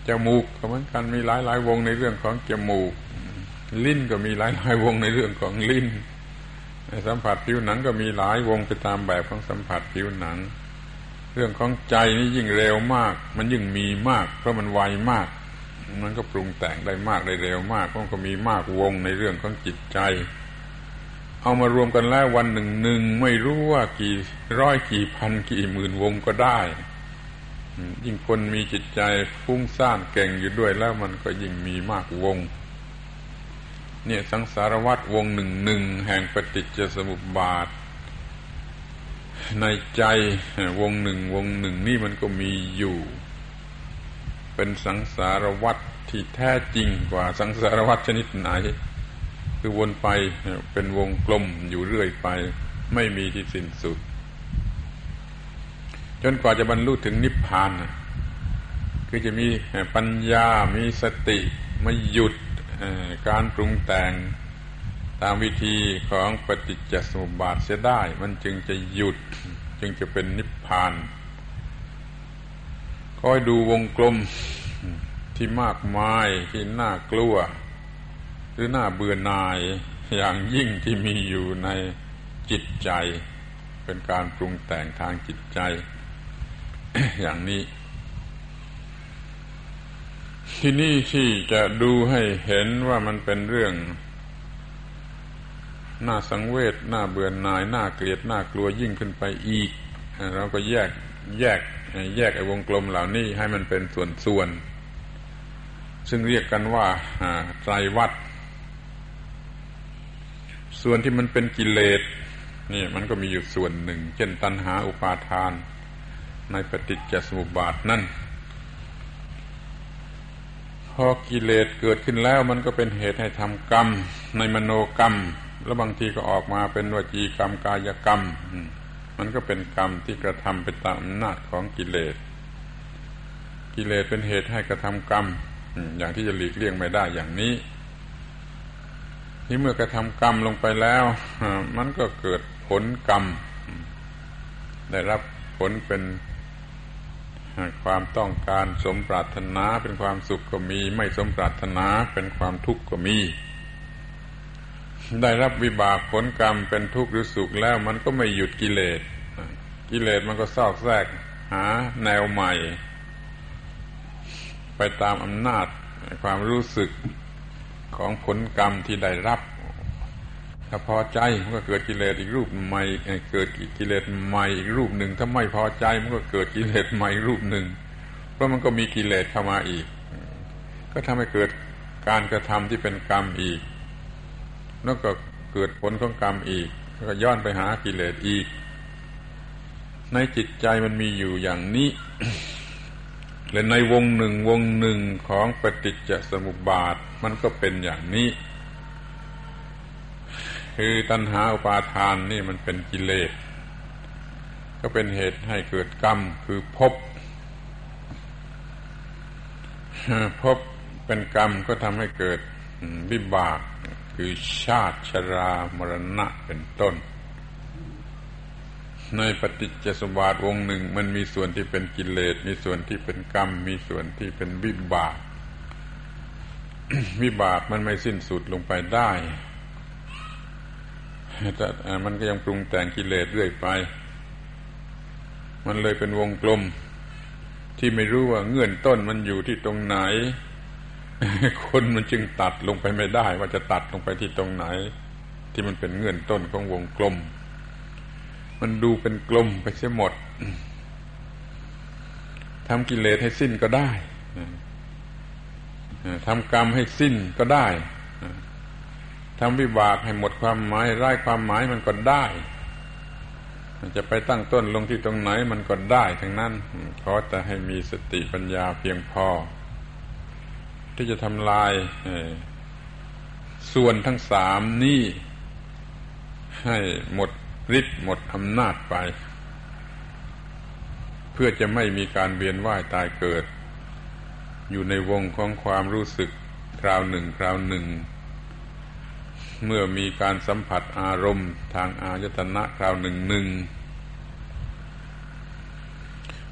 จมูกก็เหมือนกันมีหลายหลายวงในเรื่องของจมูก ลิ้นก็มีหลายหลายวงในเรื่องของลิ้นสัมผัสผิวหนังก็มีหลายวงไปตามแบบของสัมผัสผิวหนัง เรื่องของใจนี่ยิ่งเร็วมาก มันยิ่งมีมาก เพราะมันไวมาก มันก็ปรุงแต่งได้มากได้เร็วมากมันก็มีมากวงในเรื่องของจิตใจ เอามารวมกันแล้ววันหนึ่งหนึ่งไม่รู้ว่ากี่ร้อยกี่พันกี่หมื่นวงก็ได้ ยิ่งคนมีจิตใจฟุ้งซ่านเก่งอยู่ด้วยแล้วมันก็ยิ่งมีมากวง เนี่ยสังสารวัตรวงหนึ่งหนึ่งแห่งปฏิจจสมุปบาท ในใจวงหนึ่งวงหนึ่งนี่มันก็มีอยู่ เป็นสังสารวัตรที่แท้จริงกว่าสังสารวัตรชนิดไหน คือวนไปเป็นวงกลมอยู่เรื่อยไป ไม่มีที่สิ้นสุด จนกว่าจะบรรลุถึงนิพพาน คือจะมีปัญญา มีสติมาหยุดการปรุงแต่งตามวิธีของปฏิจจสมุปบาทเสียได้ มันจึงจะหยุด จึงจะเป็นนิพพานคอยดูวงกลมที่มากมายที่น่ากลัว หรือน่าเบื่อหน่ายอย่างยิ่งที่มีอยู่ในจิตใจ เป็นการปรุงแต่งทางจิตใจ อย่างนี้ ที่นี่ที่จะดูให้เห็นว่ามันเป็นเรื่องน่าสังเวชน่าเบื่อหน่ายน่าเกลียดน่ากลัวยิ่งขึ้นไปอีก เราก็แยกแยกแยกไอ้วงกลมเหล่านี้ให้มันเป็นส่วนๆ ซึ่งเรียกกันว่าไตรวัตส่วนที่มันเป็นกิเลสนี่มันก็มีอยู่ส่วนหนึ่ง เช่นตัณหาอุปาทาน ในปฏิจจสมุปบาทนั่น พอกิเลสเกิดขึ้นแล้วมันก็เป็นเหตุให้ทำกรรม ในมโนกรรม แล้วบางทีก็ออกมาเป็นวจีกรรมกายกรรม มันก็เป็นกรรมที่กระทำไปตามอำนาจของกิเลส กิเลสเป็นเหตุให้กระทำกรรม อย่างที่จะหลีกเลี่ยงไม่ได้อย่างนี้ที่เมื่อกระทำกรรมลงไปแล้ว มันก็เกิดผลกรรม ได้รับผลเป็น ความต้องการสมปรารถนาเป็นความสุขก็มี ไม่สมปรารถนาเป็นความทุกข์ก็มี ได้รับวิบากผลกรรมเป็นทุกข์หรือสุขแล้วมันก็ไม่หยุดกิเลสกิเลสมันก็ซอกแซกหาแนวใหม่ ไปตามอำนาจความรู้สึกของผลกรรมที่ได้รับ ถ้าพอใจมันก็เกิดกิเลสอีกรูปใหม่เกิดกิเลสใหม่อีกรูปหนึ่งถ้าไม่พอใจมันก็เกิดกิเลสใหม่รูปหนึ่งเพราะมันก็มีกิเลสเข้ามาอีก ก็ทำให้เกิดการกระทำที่เป็นกรรมอีก แล้วก็เกิดผลของกรรมอีกแล้วก็ย้อนไปหากิเลสอีก ในจิตใจมันมีอยู่อย่างนี้และในวงหนึ่งวงหนึ่งของปฏิจจสมุปบาทมันก็เป็นอย่างนี้ คือตัณหาอุปาทานนี่มันเป็นกิเลส ก็เป็นเหตุให้เกิดกรรมคือภพภพเป็นกรรมก็ทำให้เกิดวิบาก คือชาติชรามรณะเป็นต้น ในปฏิจจสมบาทวงหนึ่ง มันมีส่วนที่เป็นกิเลส มีส่วนที่เป็นกรรม มีส่วนที่เป็นวิบาก วิบากมันไม่สิ้นสุดลงไปได้ แต่มันก็ยังปรุงแต่งกิเลสเรื่อยไป มันเลยเป็นวงกลม ที่ไม่รู้ว่าเงื่อนต้นมันอยู่ที่ตรงไหน คนมันจึงตัดลงไปไม่ได้ ว่าจะตัดลงไปที่ตรงไหน ที่มันเป็นเงื่อนต้นของวงกลม มันดูเป็นกลมไปเสียหมดทำกิเลสให้สิ้นก็ได้ทำกรรมให้สิ้นก็ได้ ทำวิบากให้หมดความหมายไร้ความหมายมันก็ได้มันจะไปตั้งต้นลงที่ตรงไหนมันก็ได้ทั้งนั้นขอแต่ให้มีสติปัญญาเพียงพอ ที่จะทำลายส่วนทั้งสามนี้ให้หมดฤทธิ์หมดอำนาจไป เพื่อจะไม่มีการเวียนว่ายตายเกิด อยู่ในวงของความรู้สึกคราวหนึ่งคราวหนึ่ง เมื่อมีการสัมผัสอารมณ์ทางอายตนะคราวหนึ่งหนึ่ง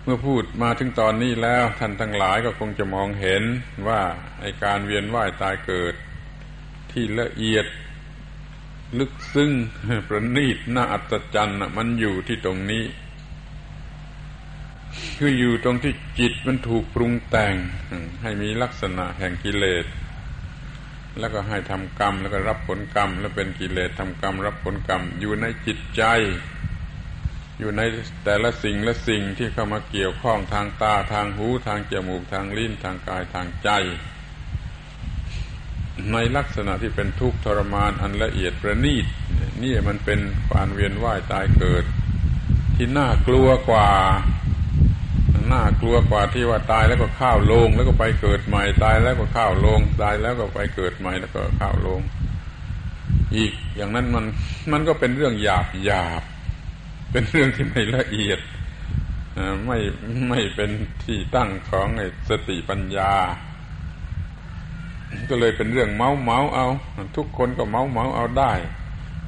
เมื่อพูดมาถึงตอนนี้แล้วท่านทั้งหลายก็คงจะมองเห็นว่าไอการเวียนว่ายตายเกิด ที่ละเอียด ลึกซึ้งประณีตน่าอัศจรรย์มันอยู่ที่ตรงนี้ คืออยู่ตรงที่จิตมันถูกปรุงแต่งให้มีลักษณะแห่งกิเลส แล้วก็ให้ทำกรรม แล้วก็รับผลกรรม แล้วเป็นกิเลสทำกรรม รับผลกรรม อยู่ในจิตใจ อยู่ในแต่ละสิ่งและสิ่งที่เข้ามาเกี่ยวข้องทางตาทางหูทางจมูกทางลิ้นทางกายทางใจ ในลักษณะที่เป็นทุกข์ทรมานอันละเอียดประณีตนี่มันเป็นความเวียนว่ายตายเกิด ที่น่ากลัวกว่า น่ากลัวกว่าที่ว่าตายแล้วก็ข้าวลง แล้วก็ไปเกิดใหม่ ตายแล้วก็ข้าวลง ตายแล้วก็ไปเกิดใหม่แล้วก็ข้าวลง อีกอย่างนั้นมันมันก็เป็นเรื่องหยาบหยาบ เป็นเรื่องที่ไม่ละเอียดไม่ไม่เป็นที่ตั้งของสติปัญญา ก็เลยเป็นเรื่องเมาเมาเอา ทุกคนก็เมาเมาเอาได้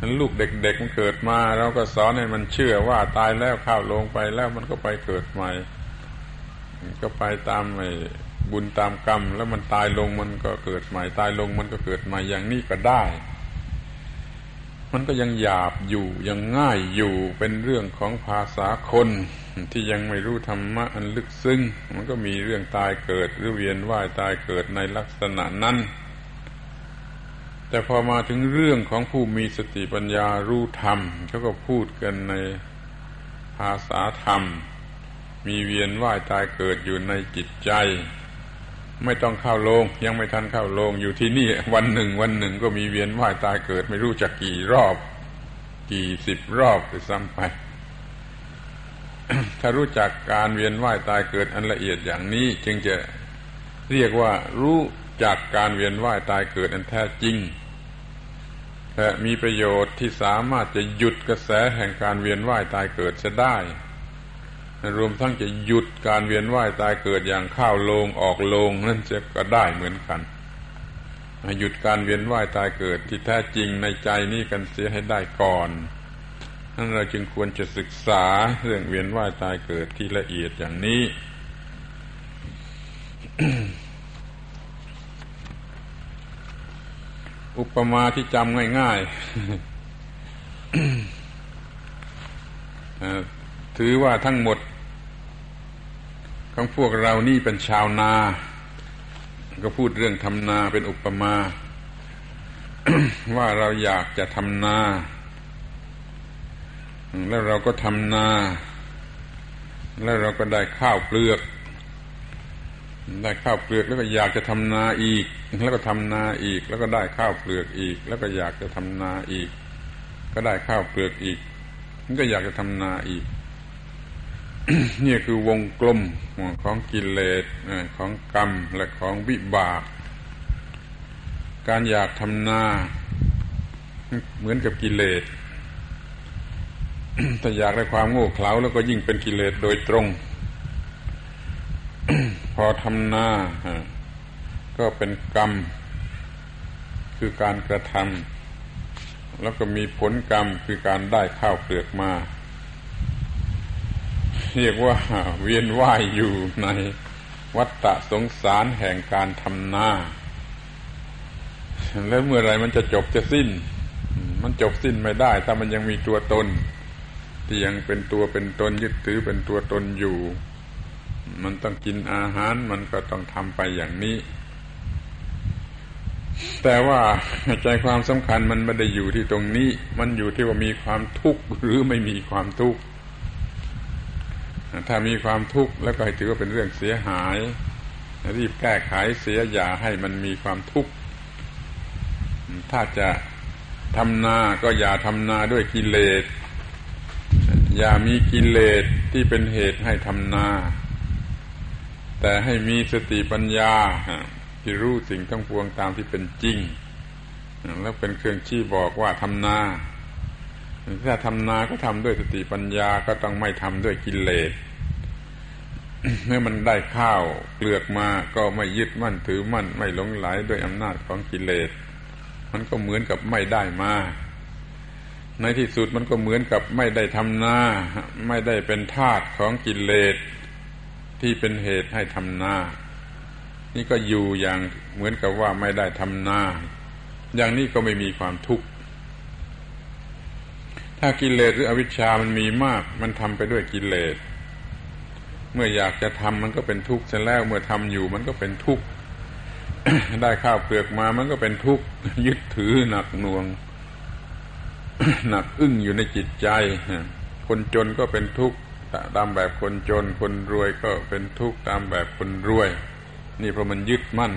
นั้นลูกเด็กๆมันเกิดมา เราก็สอนให้มันเชื่อว่าตายแล้วข้าวลงไปแล้วมันก็ไปเกิดใหม่ ก็ไปตามไอ้บุญตามกรรม แล้วมันตายลงมันก็เกิดใหม่ตายลงมันก็เกิดใหม่อย่างนี้ก็ได้ มันก็ยังหยาบอยู่ยังง่ายอยู่เป็นเรื่องของภาษาคนที่ยังไม่รู้ธรรมะอันลึกซึ้งมันก็มีเรื่องตายเกิดหรือเวียนว่ายตายเกิดในลักษณะนั้นแต่พอมาถึงเรื่องของผู้มีสติปัญญารู้ธรรมเขาก็พูดกันในภาษาธรรม มีเวียนว่ายตายเกิดอยู่ในจิตใจ ไม่ต้องเข้าโรงยังไม่ทันเข้าโรงอยู่ที่นี่วันหนึ่งวันหนึ่งก็มีเวียนว่ายตายเกิด ไม่รู้จักกี่รอบ กี่สิบรอบไปซ้ำไป ถ้ารู้จักการเวียนว่ายตายเกิดอันละเอียดอย่างนี้ จึงจะเรียกว่ารู้จักการเวียนว่ายตายเกิดอันแท้จริงและมีประโยชน์ที่สามารถจะหยุดกระแสแห่งการเวียนว่ายตายเกิดจะได้ รวมทั้งจะหยุดการเวียนว่ายตายเกิดอย่างข้าวลงออกลงนั่นจะก็ได้เหมือนกันหยุดการเวียนว่ายตายเกิดที่แท้จริงในใจนี้กันเสียให้ได้ก่อนนั้นเราจึงควรจะศึกษาเรื่องเวียนว่ายตายเกิดที่ละเอียดอย่างนี้ อุปมาที่จำง่ายๆถือว่าทั้งหมด ของพวกเรานี่เป็นชาวนา ก็พูดเรื่องทำนาเป็นอุปมา ว่าเราอยากจะทำนา แล้วเราก็ทำนา แล้วเราก็ได้ข้าวเปลือก ได้ข้าวเปลือกแล้วก็อยากจะทำนาอีก แล้วก็ทำนาอีก แล้วก็ได้ข้าวเปลือกอีก แล้วก็อยากจะทำนาอีก ก็ได้ข้าวเปลือกอีกมันก็อยากจะทำนาอีก นี่คือวงกลมของกิเลสของกรรมและของวิบาก การอยากทำนาเหมือนกับกิเลสถ้าอยากได้ความโง่เขลาแล้วก็ยิ่งเป็นกิเลสโดยตรง พอทำนาก็เป็นกรรม คือการกระทำแล้วก็มีผลกรรมคือการได้ข้าวเปลือกมา เรียกว่าเวียนว่ายอยู่ในวัฏฏะสงสารแห่งการทำนา แล้วเมื่อไรมันจะจบจะสิ้น มันจบสิ้นไม่ได้ ถ้ามันยังมีตัวตน ที่ยังเป็นตัวเป็นตนยึดถือเป็นตัวตนอยู่ มันต้องกินอาหารมันก็ต้องทำไปอย่างนี้ แต่ว่าใจความสำคัญมันไม่ได้อยู่ที่ตรงนี้ มันอยู่ที่ว่ามีความทุกข์หรือไม่มีความทุกข์ ถ้ามีความทุกข์แล้วก็ถือว่าเป็นเรื่องเสียหาย รีบแก้ไขเสียอย่าให้มันมีความทุกข์ถ้าจะทำนาก็อย่าทำนาด้วยกิเลส อย่ามีกิเลสที่เป็นเหตุให้ทำนา แต่ให้มีสติปัญญาที่รู้สิ่งทั้งปวงตามที่เป็นจริง แล้วเป็นเครื่องชี้บอกว่าทำนา ถ้าทำนาก็ทำด้วยสติปัญญาก็ต้องไม่ทำด้วยกิเลสเมื่อมันได้ข้าวเปลือกมาก็ไม่ยึดมั่นถือมั่น ไม่หลงไหลด้วยอำนาจของกิเลส มันก็เหมือนกับไม่ได้มา ในที่สุดมันก็เหมือนกับไม่ได้ทำนา ไม่ได้เป็นทาสของกิเลส ที่เป็นเหตุให้ทำนา นี่ก็อยู่อย่างเหมือนกับว่าไม่ได้ทำนา อย่างนี้ก็ไม่มีความทุกข์ ถ้ากิเลสหรืออวิชชามันมีมาก มันทำไปด้วยกิเลส เมื่ออยากจะทำมันก็เป็นทุกข์เสร็จแล้วเมื่อทำอยู่มันก็เป็นทุกข์ได้ข้าวเปลือกมามันก็เป็นทุกข์ยึดถือหนักหน่วง หนักอึ้งอยู่ในจิตใจ คนจนก็เป็นทุกข์ตามแบบคนจน คนรวยก็เป็นทุกข์ตามแบบคนรวย นี่เพราะมันยึดมั่น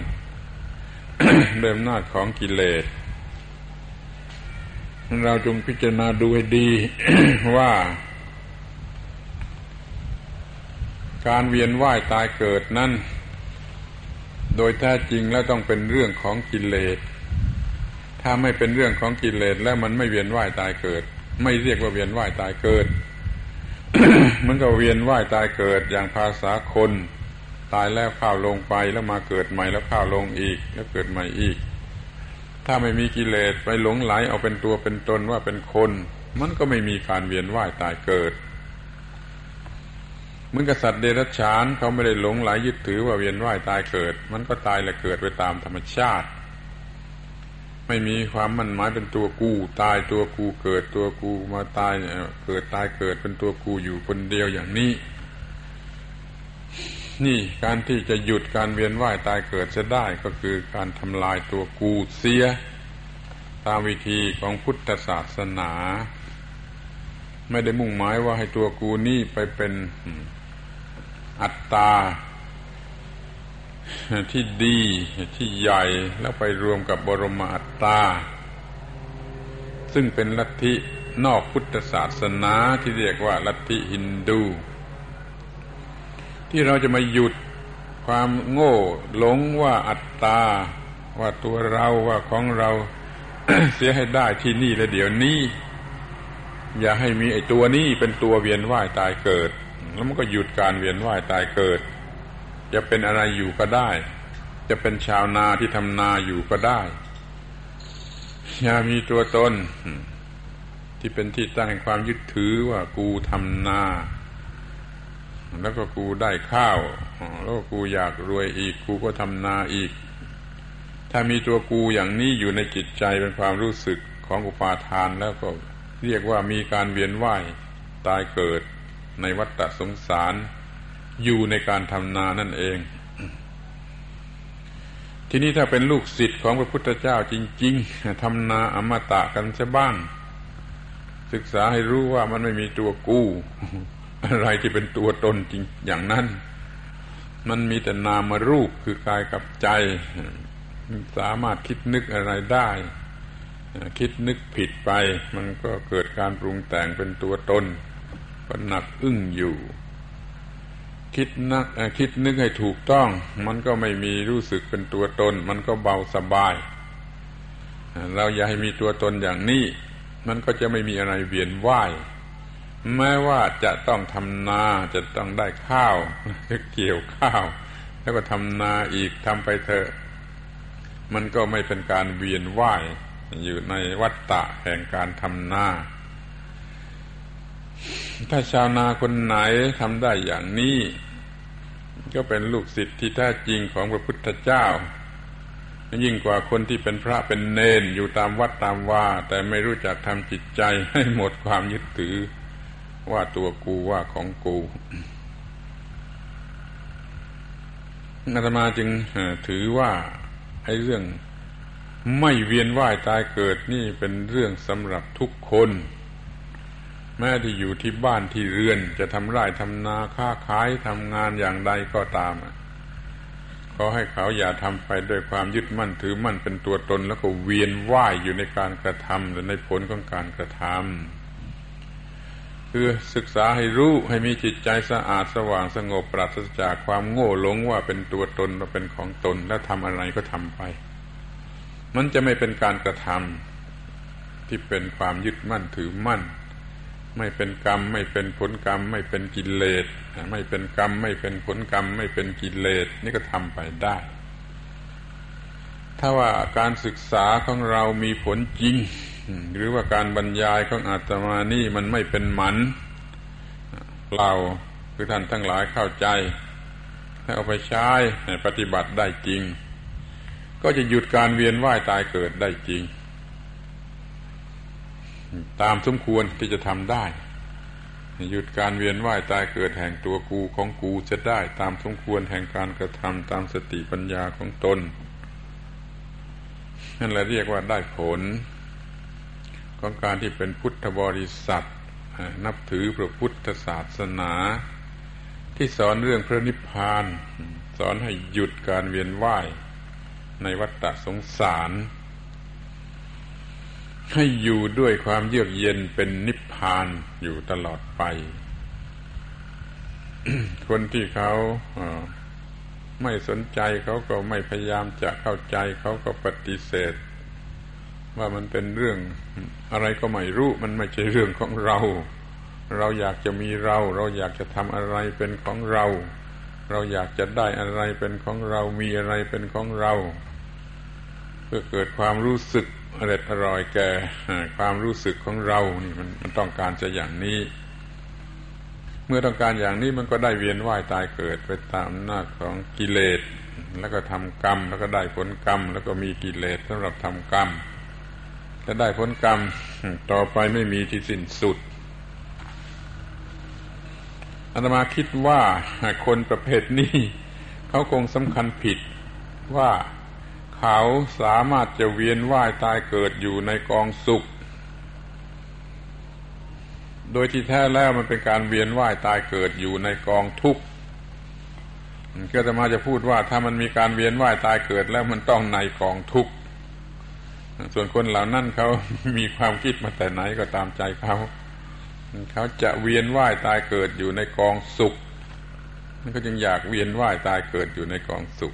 เดิมหน้าของกิเลส เราจงพิจารณาดูให้ดีว่า การเวียนว่ายตายเกิดนั้น โดยแท้จริงแล้วต้องเป็นเรื่องของกิเลส ถ้าไม่เป็นเรื่องของกิเลสแล้วมันไม่เวียนว่ายตายเกิด ไม่เรียกว่าเวียนว่ายตายเกิด มันก็เวียนว่ายตายเกิดอย่างภาษาคน ตายแล้วข้าวลงไปแล้วมาเกิดใหม่แล้วข้าวลงอีก แล้วเกิดใหม่อีก ถ้าไม่มีกิเลสไปหลงไหลเอาเป็นตัวเป็นตนว่าเป็นคน มันก็ไม่มีการเวียนว่ายตายเกิดเหมือนกับสัตว์เดรัจฉานเขาไม่ได้หลงไหลยึดถือว่าเวียนว่ายตายเกิด มันก็ตายและเกิดไปตามธรรมชาติ ไม่มีความมั่นหมายเป็นตัวกูตายตัวกูเกิดตัวกูมาตายเกิดตายเกิดเป็นตัวกูอยู่คนเดียวอย่างนี้ นี่การที่จะหยุดการเวียนว่ายตายเกิดจะได้ก็คือการทำลายตัวกูเสีย ตามวิธีของพุทธศาสนา ไม่ได้มุ่งหมายว่าให้ตัวกูนี่ไปเป็นอัตตาที่ดีที่ใหญ่แล้วไปรวมกับบรมอัตตา ซึ่งเป็นลัทธินอกพุทธศาสนาที่เรียกว่าลัทธิฮินดู ที่เราจะมาหยุดความโง่หลงว่าอัตตา ว่าตัวเราว่าของเราเสียให้ได้ที่นี่และเดี๋ยวนี้ อย่าให้มีไอ้ตัวนี้เป็นตัวเวียนว่ายตายเกิด แล้วมันก็หยุดการเวียนว่ายตายเกิด จะเป็นอะไรอยู่ก็ได้ จะเป็นชาวนาที่ทำนาอยู่ก็ได้ อย่ามีตัวตนที่เป็นที่ตั้งแห่งความยึดถือว่ากูทำนา แล้วก็กูได้ข้าว แล้วก,กูอยากรวยอีก กูก็ทำนาอีก ถ้ามีตัวกูอย่างนี้อยู่ในจิตใจเป็นความรู้สึกของอุปาทานแล้วก็เรียกว่ามีการเวียนว่ายตายเกิดในวัฏสงสาร อยู่ในการทำนานั่นเอง ทีนี้ถ้าเป็นลูกศิษย์ของพระพุทธเจ้าจริง ๆทำนาอมตะกันจะบ้าง ศึกษาให้รู้ว่ามันไม่มีตัวกู้ อะไรที่เป็นตัวตนจริงอย่างนั้น มันมีแต่นามารูปคือกายกับใจ สามารถคิดนึกอะไรได้ คิดนึกผิดไป มันก็เกิดการปรุงแต่งเป็นตัวตนก็หนักอึ้งอยู่ คิดนักคิดนึกให้ถูกต้อง มันก็ไม่มีรู้สึกเป็นตัวตน มันก็เบาสบาย เราอย่าให้มีตัวตนอย่างนี้ มันก็จะไม่มีอะไรเวียนว่าย แม้ว่าจะต้องทำนาจะต้องได้ข้าวเกี่ยวข้าว แล้วก็ทำนาอีกทำไปเถอะมันก็ไม่เป็นการเวียนว่ายอยู่ในวัฏฏะแห่งการทำนาถ้าชาวนาคนไหนทำได้อย่างนี้ ก็เป็นลูกศิษย์ที่แท้จริงของพระพุทธเจ้า ยิ่งกว่าคนที่เป็นพระเป็นเนนอยู่ตามวัดตามว่า แต่ไม่รู้จักทำจิตใจให้หมดความยึดถือ ว่าตัวกูว่าของกูอาตมาจึงถือว่าไอ้เรื่องไม่เวียนว่ายตายเกิดนี่เป็นเรื่องสำหรับทุกคน แม้ที่อยู่ที่บ้านที่เรือน จะทำไร่ทำนาค้าขายทำงานอย่างใดก็ตามขอให้เขาอย่าทำไปด้วยความยึดมั่นถือมั่นเป็นตัวตน แล้วก็เวียนว่ายอยู่ในการกระทำหรือในผลของการกระทำ คือศึกษาให้รู้ให้มีจิตใจสะอาดสว่างสงบปราศจากความโง่หลงว่าเป็นตัวตนว่าเป็นของตน แล้วทำอะไรก็ทำไป มันจะไม่เป็นการกระทำที่เป็นความยึดมั่นถือมั่น ไม่เป็นกรรม ไม่เป็นผลกรรม ไม่เป็นกิเลสไม่เป็นกรรม ไม่เป็นผลกรรม ไม่เป็นกิเลสนี่ก็ทำไปได้ ถ้าว่าการศึกษาของเรามีผลจริง หรือว่าการบรรยายของอาตมานี่มันไม่เป็นหมันเราคือท่านทั้งหลายเข้าใจให้เอาไปใช้ปฏิบัติได้จริง ก็จะหยุดการเวียนว่ายตายเกิดได้จริง ตามสมควรที่จะทำได้ หยุดการเวียนว่ายตายเกิดแห่งตัวกูของกูจะได้ ตามสมควรแห่งการกระทำตามสติปัญญาของตนนั่นแหละเรียกว่าได้ผล ของการที่เป็นพุทธบริษัทนับถือพระพุทธศาสนา ที่สอนเรื่องพระนิพพาน สอนให้หยุดการเวียนว่าย ในวัฏฏสงสาร ให้อยู่ด้วยความเยือกเย็นเป็นนิพพานอยู่ตลอดไป คนที่เขาไม่สนใจเขาก็ไม่พยายามจะเข้าใจเขาก็ปฏิเสธ ว่ามันเป็นเรื่องอะไรก็ไม่รู้มันไม่ใช่เรื่องของเรา เราอยากจะมีเรา เราอยากจะทำอะไรเป็นของเรา เราอยากจะได้อะไรเป็นของเรา มีอะไรเป็นของเรา เพื่อเกิดความรู้สึกอร่อยอร่อยแก่ความรู้สึกของเรานี่มันมันต้องการจะอย่างนี้ เมื่อต้องการอย่างนี้มันก็ได้เวียนว่ายตายเกิดไปตามอำนาของกิเลส แล้วก็ทำกรรม แล้วก็ได้ผลกรรม แล้วก็มีกิเลสสำหรับทำกรรม จะได้ผลกรรมต่อไปไม่มีที่สิ้นสุดอาตมาคิดว่าคนประเภทนี้ เขาคงสำคัญผิดว่าเขาสามารถจะเวียนว่ายตายเกิดอยู่ในกองสุข โดยที่แท้แล้วมันเป็นการเวียนว่ายตายเกิดอยู่ในกองทุกข์ก็จะมาจะพูดว่าถ้ามันมีการเวียนว่ายตายเกิดแล้วมันต้องในกองทุกข์ ส่วนคนเหล่านั้นเขามีความคิดมาแต่ไหนก็ตามใจเขา เขาจะเวียนว่ายตายเกิดอยู่ในกองสุขมันก็จึงอยากเวียนว่ายตายเกิดอยู่ในกองสุข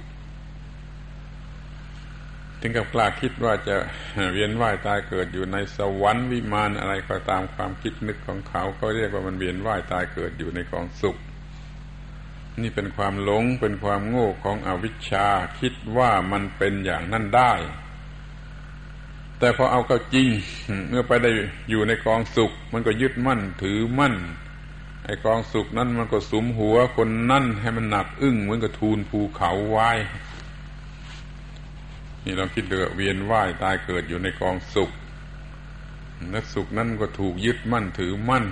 ถึงกับกล้าคิดว่าจะเวียนว่ายตายเกิดอยู่ในสวรรค์วิมานอะไรก็ตามความคิดนึกของเขาก็เรียกว่ามันเวียนว่ายตายเกิดอยู่ในกองสุข นี่เป็นความหลงเป็นความโง่ของอวิชชาคิดว่ามันเป็นอย่างนั้นได้ แต่พอเอาเข้าจริง เมื่อไปได้อยู่ในกองสุข มันก็ยึดมั่นถือมั่นไอ้กองสุขนั้นมันก็สุมหัวคนนั่นให้มันหนักอึ้งเหมือนกับทูลภูเขาไว้นี่เราคิดเดือเวียนว่ายตายเกิดอยู่ในกองสุขและสุขนั้นก็ถูกยึดมั่นถือมั่น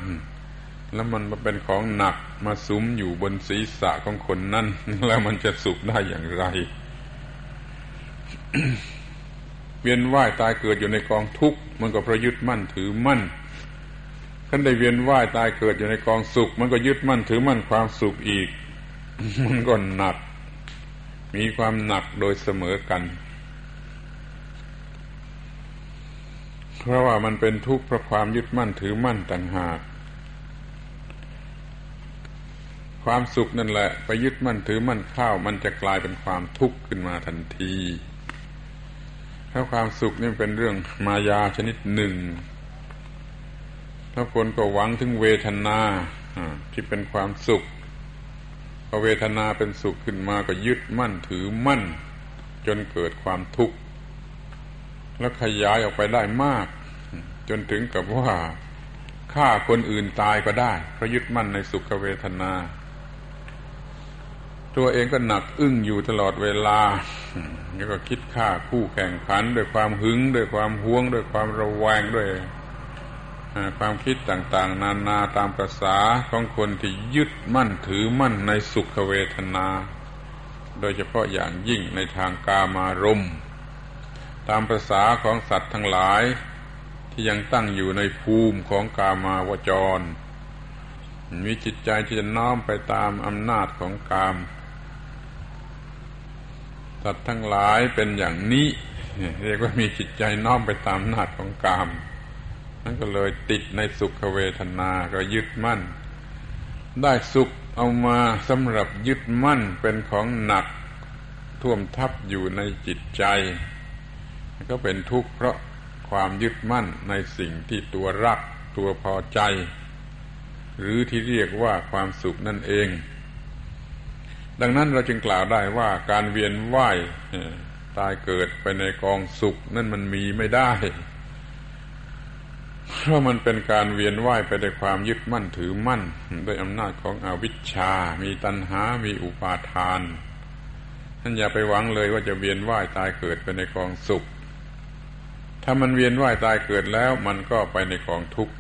แล้วมันมาเป็นของหนักมาสุมอยู่บนศีรษะของคนนั้นแล้วมันจะสุขได้อย่างไร เวียนว่ายตายเกิดอยู่ในกองทุกข์มันก็เพระยึดมั่นถือมั่นท่านได้เวียนว่ายตายเกิดอยู่ในกองสุข มันก็ยึดมั่นถือมั่นความสุขอีก มันก็หนัก มีความหนักโดยเสมอกัน เพราะว่ามันเป็นทุกข์เพราะความยึดมั่นถือมั่นต่างหากความสุขนั่นแหละ ไปยึดมั่นถือมั่นเข้ามันจะกลายเป็นความทุกข์ขึ้นมาทันที ถ้าความสุขนี่เป็นเรื่องมายาชนิดหนึ่งถ้าคนก็หวังถึงเวทนาที่เป็นความสุขพอเวทนาเป็นสุขขึ้นมาก็ยึดมั่นถือมั่น จนเกิดความทุกข์ แล้วขยายออกไปได้มาก จนถึงกับว่าฆ่าคนอื่นตายก็ได้เพราะยึดมั่นในสุขเวทนา ตัวเองก็หนักอึ้งอยู่ตลอดเวลา แล้วก็คิดฆ่าคู่แข่งขันด้วยความหึงด้วยความห่วง ด้วยความระแวงด้วยความคิดต่างๆ นานาตามประษาของคนที่ยึดมั่นถือมั่นในสุขเวทนา โดยเฉพาะอย่างยิ่งในทางกามารมณ์ตามภาษาของสัตว์ทั้งหลาย ที่ยังตั้งอยู่ในภูมิของกามาวจร มีจิตใจที่จะน้อมไปตามอำนาจของกาม สัตว์ทั้งหลายเป็นอย่างนี้ เรียกว่ามีจิตใจน้อมไปตามนาจของกาม นั่นก็เลยติดในสุขเวทนาก็ยึดมั่น ได้สุขเอามาสำหรับยึดมั่นเป็นของหนักท่วมทับอยู่ในจิตใจ ก็เป็นทุกข์เพราะความยึดมั่นในสิ่งที่ตัวรักตัวพอใจ หรือที่เรียกว่าความสุขนั่นเอง ดังนั้นเราจึงกล่าวได้ว่าการเวียนว่ายตายเกิดไปในกองสุข นั่นมันมีไม่ได้ เพราะมันเป็นการเวียนว่ายไปด้วยความยึดมั่นถือมั่น ด้วยอำนาจของอวิชชา มีตัณหา มีอุปาทานท่านอย่าไปหวังเลยว่าจะเวียนว่ายตายเกิดไปในกองสุข ถ้ามันเวียนว่ายตายเกิดแล้ว มันก็ไปในกองทุกข์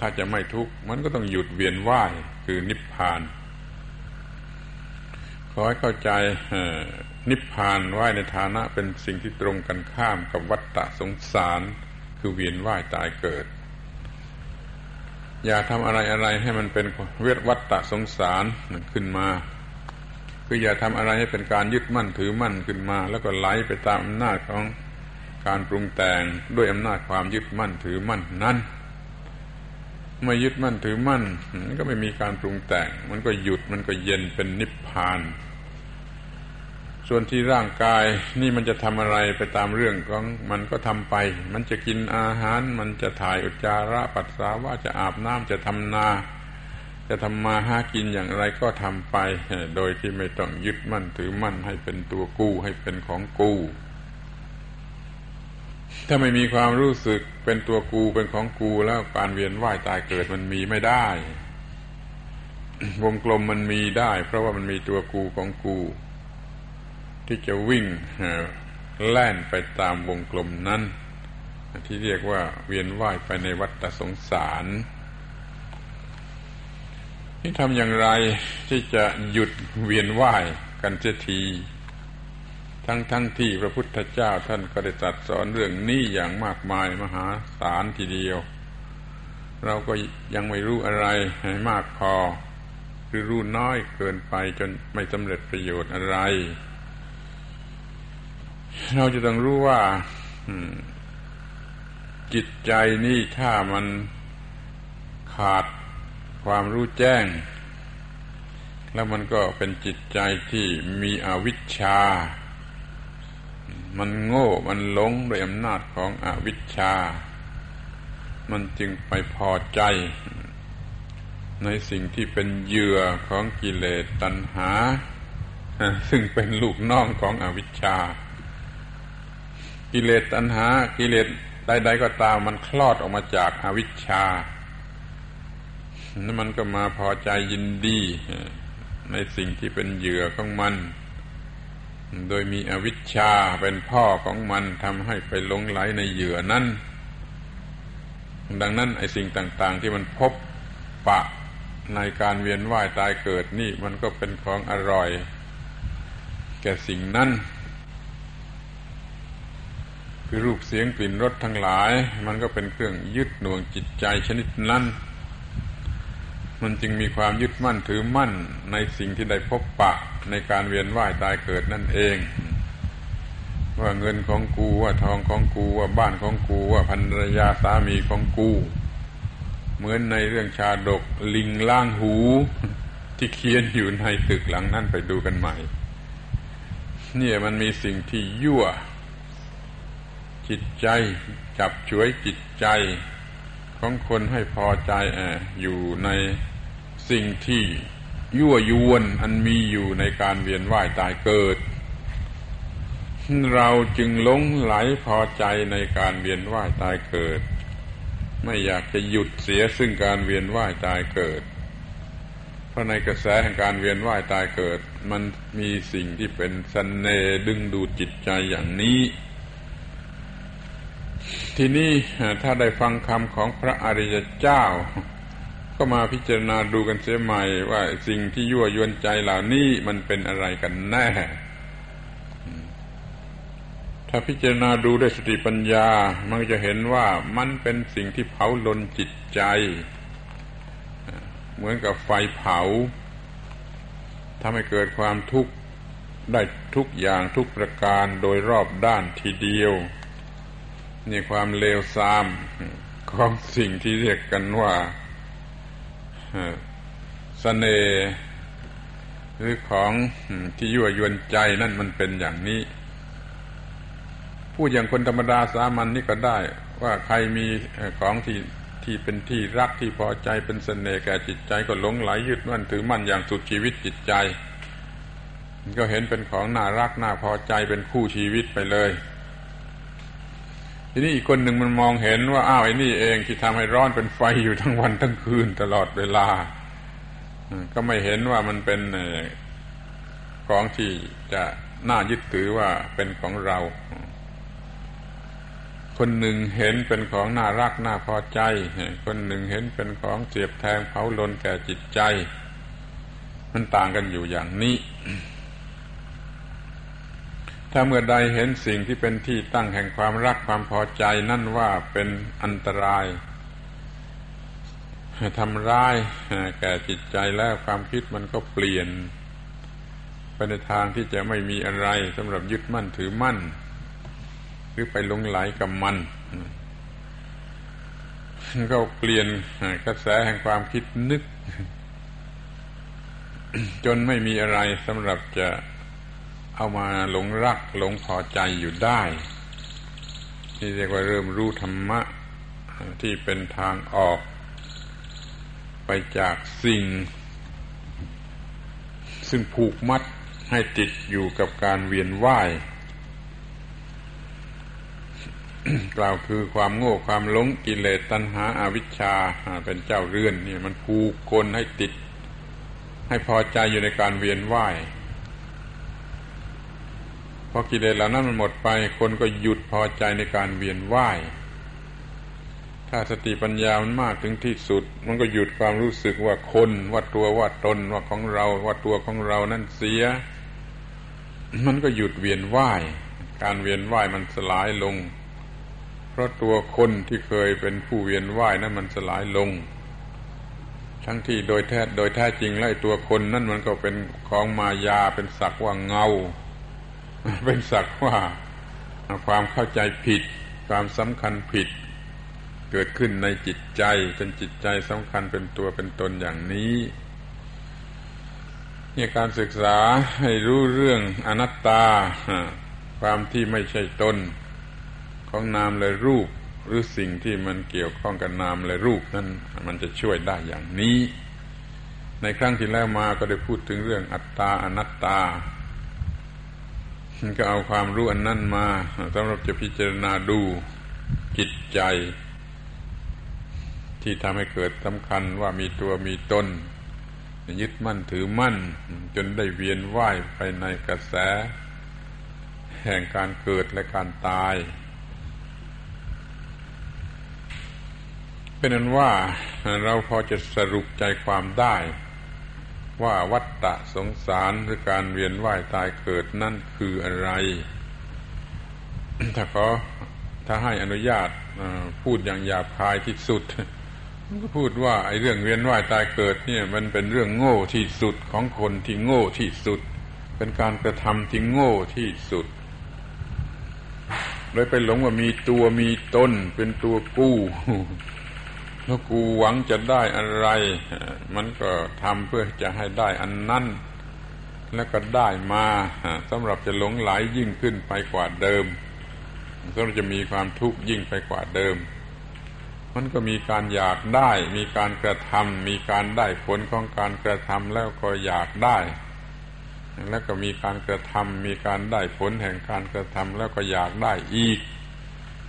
ถ้าจะไม่ทุกข์มันก็ต้องหยุดเวียนว่ายคือนิพพาน ขอให้เข้าใจนิพพานว่ายในฐานะเป็นสิ่งที่ตรงกันข้ามกับวัฏฏะสงสาร คือเวียนว่ายตายเกิด อย่าทำอะไรอะไรให้มันเป็นเวทวัฏฏะสงสารขึ้นมา คืออย่าทำอะไรให้เป็นการยึดมั่นถือมั่นขึ้นมา แล้วก็ไหลไปตามอำนาจของการปรุงแต่งด้วยอำนาจความยึดมั่นถือมั่นนั้นเมื่อยึดมั่นถือมั่นมันก็ไม่มีการปรุงแต่ง มันก็หยุดมันก็เย็นเป็นนิพพาน ส่วนที่ร่างกายนี่มันจะทำอะไรไปตามเรื่องของมันก็ทำไป มันจะกินอาหาร มันจะถ่ายอุจจาระปัสสาวะจะอาบน้ำจะทำนา จะทำมาหากินอย่างไรก็ทำไป โดยที่ไม่ต้องยึดมั่นถือมั่นให้เป็นตัวกู้ให้เป็นของกู้ถ้าไม่มีความรู้สึกเป็นตัวกูเป็นของกูแล้วการเวียนว่ายตายเกิดมันมีไม่ได้ วงกลมมันมีได้ เพราะว่ามันมีตัวกูของกู ที่จะวิ่งแล่นไปตามวงกลมนั้น ที่เรียกว่าเวียนว่ายไปในวัฏสงสารนี่ทำอย่างไรที่จะหยุดเวียนว่ายกันเสียทีทั้งทั้งที่พระพุทธเจ้าท่านก็ได้ตรัสสอนเรื่องนี้อย่างมากมายมหาศาลทีเดียว เราก็ยังไม่รู้อะไรให้มากพอ คือรู้น้อยเกินไปจนไม่สำเร็จประโยชน์อะไร เราจะต้องรู้ว่าจิตใจนี่ถ้ามันขาดความรู้แจ้ง แล้วมันก็เป็นจิตใจที่มีอวิชชา มันโง่มันหลงด้วยอำนาจของอวิชชา มันจึงไปพอใจ ในสิ่งที่เป็นเหยื่อของกิเลสตัณหา ซึ่งเป็นลูกน้องของอวิชชา กิเลสตัณหากิเลสใดๆก็ตามมันคลอดออกมาจากอาวิชชาแล้วมันก็มาพอใจยินดี ในสิ่งที่เป็นเหยื่อของมัน โดยมีอวิชชาเป็นพ่อของมันทำให้ไปหลงไหลในเหยื่อนั้น ดังนั้นไอ้สิ่งต่างๆ ที่มันพบปะในการเวียนว่ายตายเกิดนี่มันก็เป็นของอร่อย แก่สิ่งนั้น คือรูปเสียงกลิ่นรสทั้งหลาย มันก็เป็นเครื่องยึดหน่วงจิตใจชนิดนั้นมันจึงมีความยึดมั่นถือมั่นในสิ่งที่ได้พบปะในการเวียนว่ายตายเกิดนั่นเอง ว่าเงินของกูว่าทองของกูว่าบ้านของกูว่าภรรยาสามีของกู เหมือนในเรื่องชาดกลิงล่างหูที่เขียนอยู่ในตึกหลังนั้นไปดูกันใหม่ เนี่ยมันมีสิ่งที่ยั่ว จิตใจ จับช่วยจิตใจ ของคนให้พอใจออยู่ในสิ่งที่ยั่วยวนอันมีอยู่ในการเวียนว่ายตายเกิด เราจึงหลงไหลพอใจในการเวียนว่ายตายเกิด ไม่อยากจะหยุดเสียซึ่งการเวียนว่ายตายเกิด เพราะในกระแสแห่งการเวียนว่ายตายเกิด มันมีสิ่งที่เป็นสเสน่ดึงดูดจิตใจอย่างนี้ ทีนี้ถ้าได้ฟังคำของพระอริยเจ้า ก็มาพิจารณาดูกันเสียใหม่ว่าสิ่งที่ยั่วยวนใจเหล่านี้มันเป็นอะไรกันแน่ ถ้าพิจารณาดูด้วยสติปัญญา มันจะเห็นว่ามันเป็นสิ่งที่เผาลนจิตใจ เหมือนกับไฟเผาทำให้เกิดความทุกข์ได้ทุกอย่างทุกประการโดยรอบด้านทีเดียว นี่ความเลวทรามของสิ่งที่เรียกกันว่าสเสน่ห์หรือของที่ยั่วยวนใจนั่นมันเป็นอย่างนี้ พูดอย่างคนธรรมดาสามัญนนี่ก็ได้ ว่าใครมีของที่ที่เป็นที่รักที่พอใจเป็นสเสน่ห์แก่จิตใจก็หลงไหลยึดมั่นถือมั่นอย่างสุดชีวิตจิตใจ ก็เห็นเป็นของน่ารักน่าพอใจเป็นคู่ชีวิตไปเลย ทีนี้อีกคนหนึ่งมันมองเห็นว่าอ้าวไอ้นี่เองที่ทำให้ร้อนเป็นไฟอยู่ทั้งวันทั้งคืนตลอดเวลา ก็ไม่เห็นว่ามันเป็นของที่จะน่ายึดถือว่าเป็นของเรา คนหนึ่งเห็นเป็นของน่ารักน่าพอใจ คนหนึ่งเห็นเป็นของเสียบแทงเผาลนแก่จิตใจ มันต่างกันอยู่อย่างนี้ ถ้าเมื่อใดเห็นสิ่งที่เป็นที่ตั้งแห่งความรักความพอใจนั่นว่าเป็นอันตรายทำร้ายแก่จิตใจแล้วความคิดมันก็เปลี่ยน ไปในทางที่จะไม่มีอะไรสำหรับยึดมั่นถือมั่น หรือไปหลงไหลกับมันก็เปลี่ยนกระแสแห่งความคิดนึก จนไม่มีอะไรสำหรับจะ เอามาหลงรักหลงพอใจอยู่ได้ที่เรียกว่าเริ่มรู้ธรรมะที่เป็นทางออก ไปจากสิ่ง ซึ่งผูกมัดให้ติดอยู่กับการเวียนว่าย กล่าวคือความโง่ความหลงกิเลสตัณหาอาวิชชาเป็นเจ้าเรือนนี่มันผูกคนให้ติด ให้พอใจอยู่ในการเวียนว่าย พอกิเลสเหล่านั้นมันหมดไป คนก็หยุดพอใจในการเวียนว่าย ถ้าสติปัญญามันมากถึงที่สุด มันก็หยุดความรู้สึกว่าคนว่าตัวว่าตนว่าของเรา ว่าตัวของเรานั่นเสีย มันก็หยุดเวียนว่าย การเวียนว่ายมันสลายลง เพราะตัวคนที่เคยเป็นผู้เวียนว่ายนั้นมันสลายลง ทั้งที่โดยแท้โดยแท้จริงแล้วตัวคนนั่นมันก็เป็นของมายาเป็นสักว่าเงา เป็นสักว่าความเข้าใจผิด ความสำคัญผิด เกิดขึ้นในจิตใจเป็นจิตใจสำคัญเป็นตัวเป็นตนอย่างนี้เนี่ยการศึกษาให้รู้เรื่องอนัตตา ความที่ไม่ใช่ตนของนามและรูป หรือสิ่งที่มันเกี่ยวข้องกับนามและรูปนั้นมันจะช่วยได้อย่างนี้ ในครั้งที่แล้วมาก็ได้พูดถึงเรื่องอัตตาอนัตตา ก็เอาความรู้อันนั้นมาสำหรับจะพิจารณาดูจิตใจ ที่ทำให้เกิดสำคัญว่ามีตัวมีตนยึดมั่นถือมั่น จนได้เวียนว่ายไปในกระแส แห่งการเกิดและการตาย เป็นนั้นว่าเราพอจะสรุปใจความได้ ว่าวัฏฏะสงสารหรือการเวียนว่ายตายเกิดนั่นคืออะไร ถ้าขอถ้าให้อนุญาตพูดอย่างหยาบคายที่สุดก็พูดว่าไอ้เรื่องเวียนว่ายตายเกิดเนี่ย มันเป็นเรื่องโง่ที่สุดของคนที่โง่ที่สุด เป็นการกระทำที่โง่ที่สุดเลยไปหลงว่ามีตัวมีตนเป็นตัวกู้ แล้วกูหวังจะได้อะไร มันก็ทำเพื่อจะให้ได้อันนั้นแล้วก็ได้มาสำหรับจะหลงไหลยยิ่งขึ้นไปกว่าเดิมสำหรับจะมีความทุกข์ยิ่งไปกว่าเดิม มันก็มีการอยากได้ มีการกระทำมีการได้ผลของการกระทำแล้วก็อยากได้ แล้วก็มีการกระทำมีการได้ผลแห่งการกระทำแล้วก็อยากได้อีก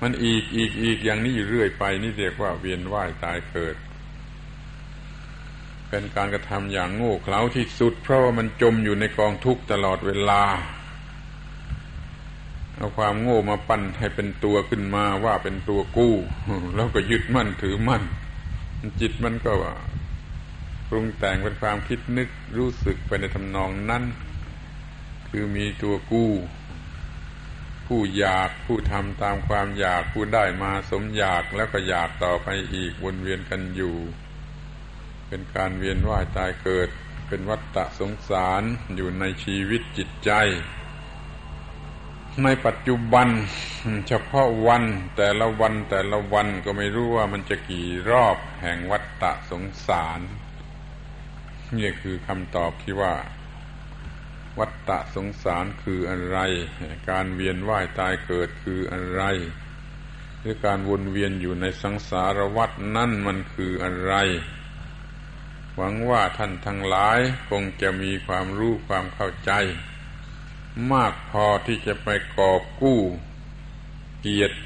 มันอีกอีกอีกอย่างนี้อยู่เรื่อยไป นี่เรียกว่าเวียนว่ายตายเกิด เป็นการกระทำอย่างโง่เขลาที่สุด เพราะว่ามันจมอยู่ในกองทุกข์ตลอดเวลา เอาความโง่มาปั้นให้เป็นตัวขึ้นมาว่าเป็นตัวกู้ แล้วก็ยึดมั่นถือมั่น จิตมันก็ปรุงแต่งเป็นความคิดนึกรู้สึกไปในทำนองนั้น คือมีตัวกู้ ผู้อยาก ผู้ทำตามความอยากผู้ได้มาสมอยากแล้วก็อยากต่อไปอีกวนเวียนกันอยู่ เป็นการเวียนว่ายตายเกิด เป็นวัฏฏะสงสารอยู่ในชีวิตจิตใจ ในปัจจุบันเฉพาะวันแต่ละวันแต่ละวันก็ไม่รู้ว่ามันจะกี่รอบแห่งวัฏฏะสงสาร นี่คือคำตอบที่ว่า วัฏฏะสงสารคืออะไร การเวียนว่ายตายเกิดคืออะไร หรือการวนเวียนอยู่ในสังสารวัฏนั่นมันคืออะไร หวังว่าท่านทั้งหลายคงจะมีความรู้ความเข้าใจ มากพอที่จะไปกอบกู้เกียรติ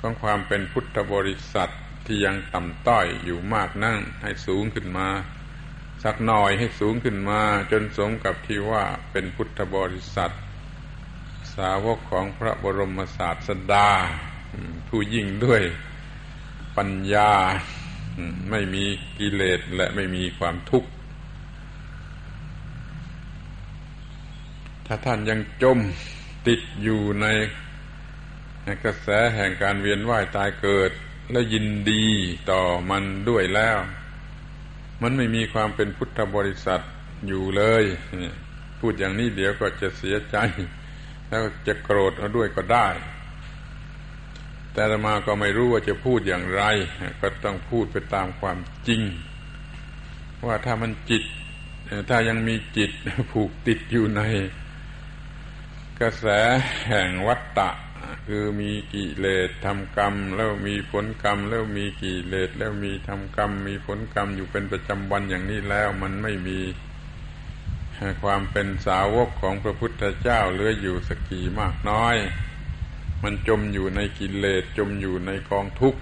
ของความเป็นพุทธบริษัทที่ยังต่ำต้อยอยู่มากนั่งให้สูงขึ้นมา สักหน่อยให้สูงขึ้นมาจนสมกับที่ว่าเป็นพุทธบริษัท สาวกของพระบรมศาสดา ผู้ยิ่งด้วยปัญญาไม่มีกิเลสและไม่มีความทุกข์ ถ้าท่านยังจมติดอยู่ในกระแสแห่งการเวียนว่ายตายเกิด และยินดีต่อมันด้วยแล้ว มันไม่มีความเป็นพุทธบริษัทอยู่เลยพูดอย่างนี้เดี๋ยวก็จะเสียใจ แล้วจะโกรธเอาด้วยก็ได้ แต่มาก็ไม่รู้ว่าจะพูดอย่างไร ก็ต้องพูดไปตามความจริง ว่าถ้ามันจิต ถ้ายังมีจิตผูกติดอยู่ใน กระแสแห่งวัตตะ คือมีกิเลสทำกรรม แล้วมีผลกรรม แล้วมีกิเลสแล้วมีทำกรรม มีผลกรรมอยู่เป็นประจำวันอย่างนี้แล้วมันไม่มีความเป็นสาวกของพระพุทธเจ้าเหลืออยู่สักกี่มากน้อย มันจมอยู่ในกิเลสจมอยู่ในกองทุกข์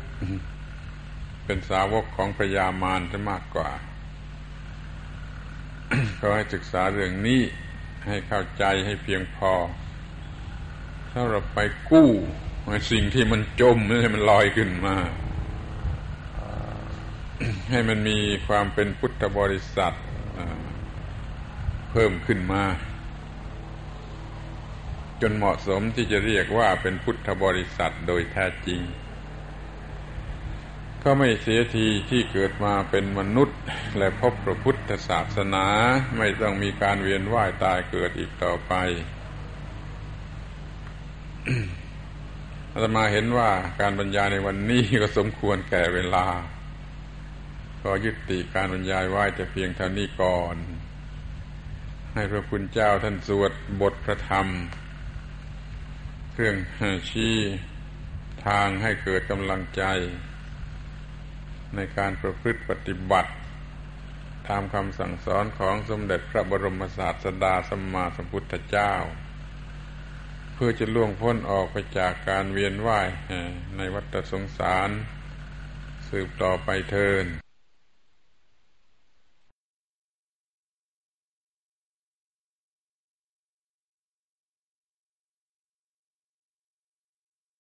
เป็นสาวกของพยามารจะมากกว่าก็ให้ศึกษาเรื่องนี้ให้เข้าใจให้เพียงพอ ถ้าเราไปกู้สิ่งที่มันจมให้มันลอยขึ้นมา ให้มันมีความเป็นพุทธบริษัทเพิ่มขึ้นมา จนเหมาะสมที่จะเรียกว่าเป็นพุทธบริษัทโดยแท้จริง ก็ไม่เสียทีที่เกิดมาเป็นมนุษย์ และพบพระพุทธศาสนาไม่ต้องมีการเวียนว่ายตายเกิดอีกต่อไป อาตมาเห็นว่าการบรรยายในวันนี้ก็สมควรแก่เวลา ก็ยุติการบรรยายไว้แต่เพียงเท่านี้ก่อน ให้พระคุณเจ้าท่านสวดบทพระธรรม เครื่องชี้ทางให้เกิดกำลังใจ ในการประพฤติปฏิบัติ ตามคำสั่งสอนของสมเด็จพระบรมศาสดาสัมมาสัมพุทธเจ้า เพื่อจะล่วงพ้นออกไปจากการเวียนว่ายในวัฏสงสาร สืบต่อไปเทิน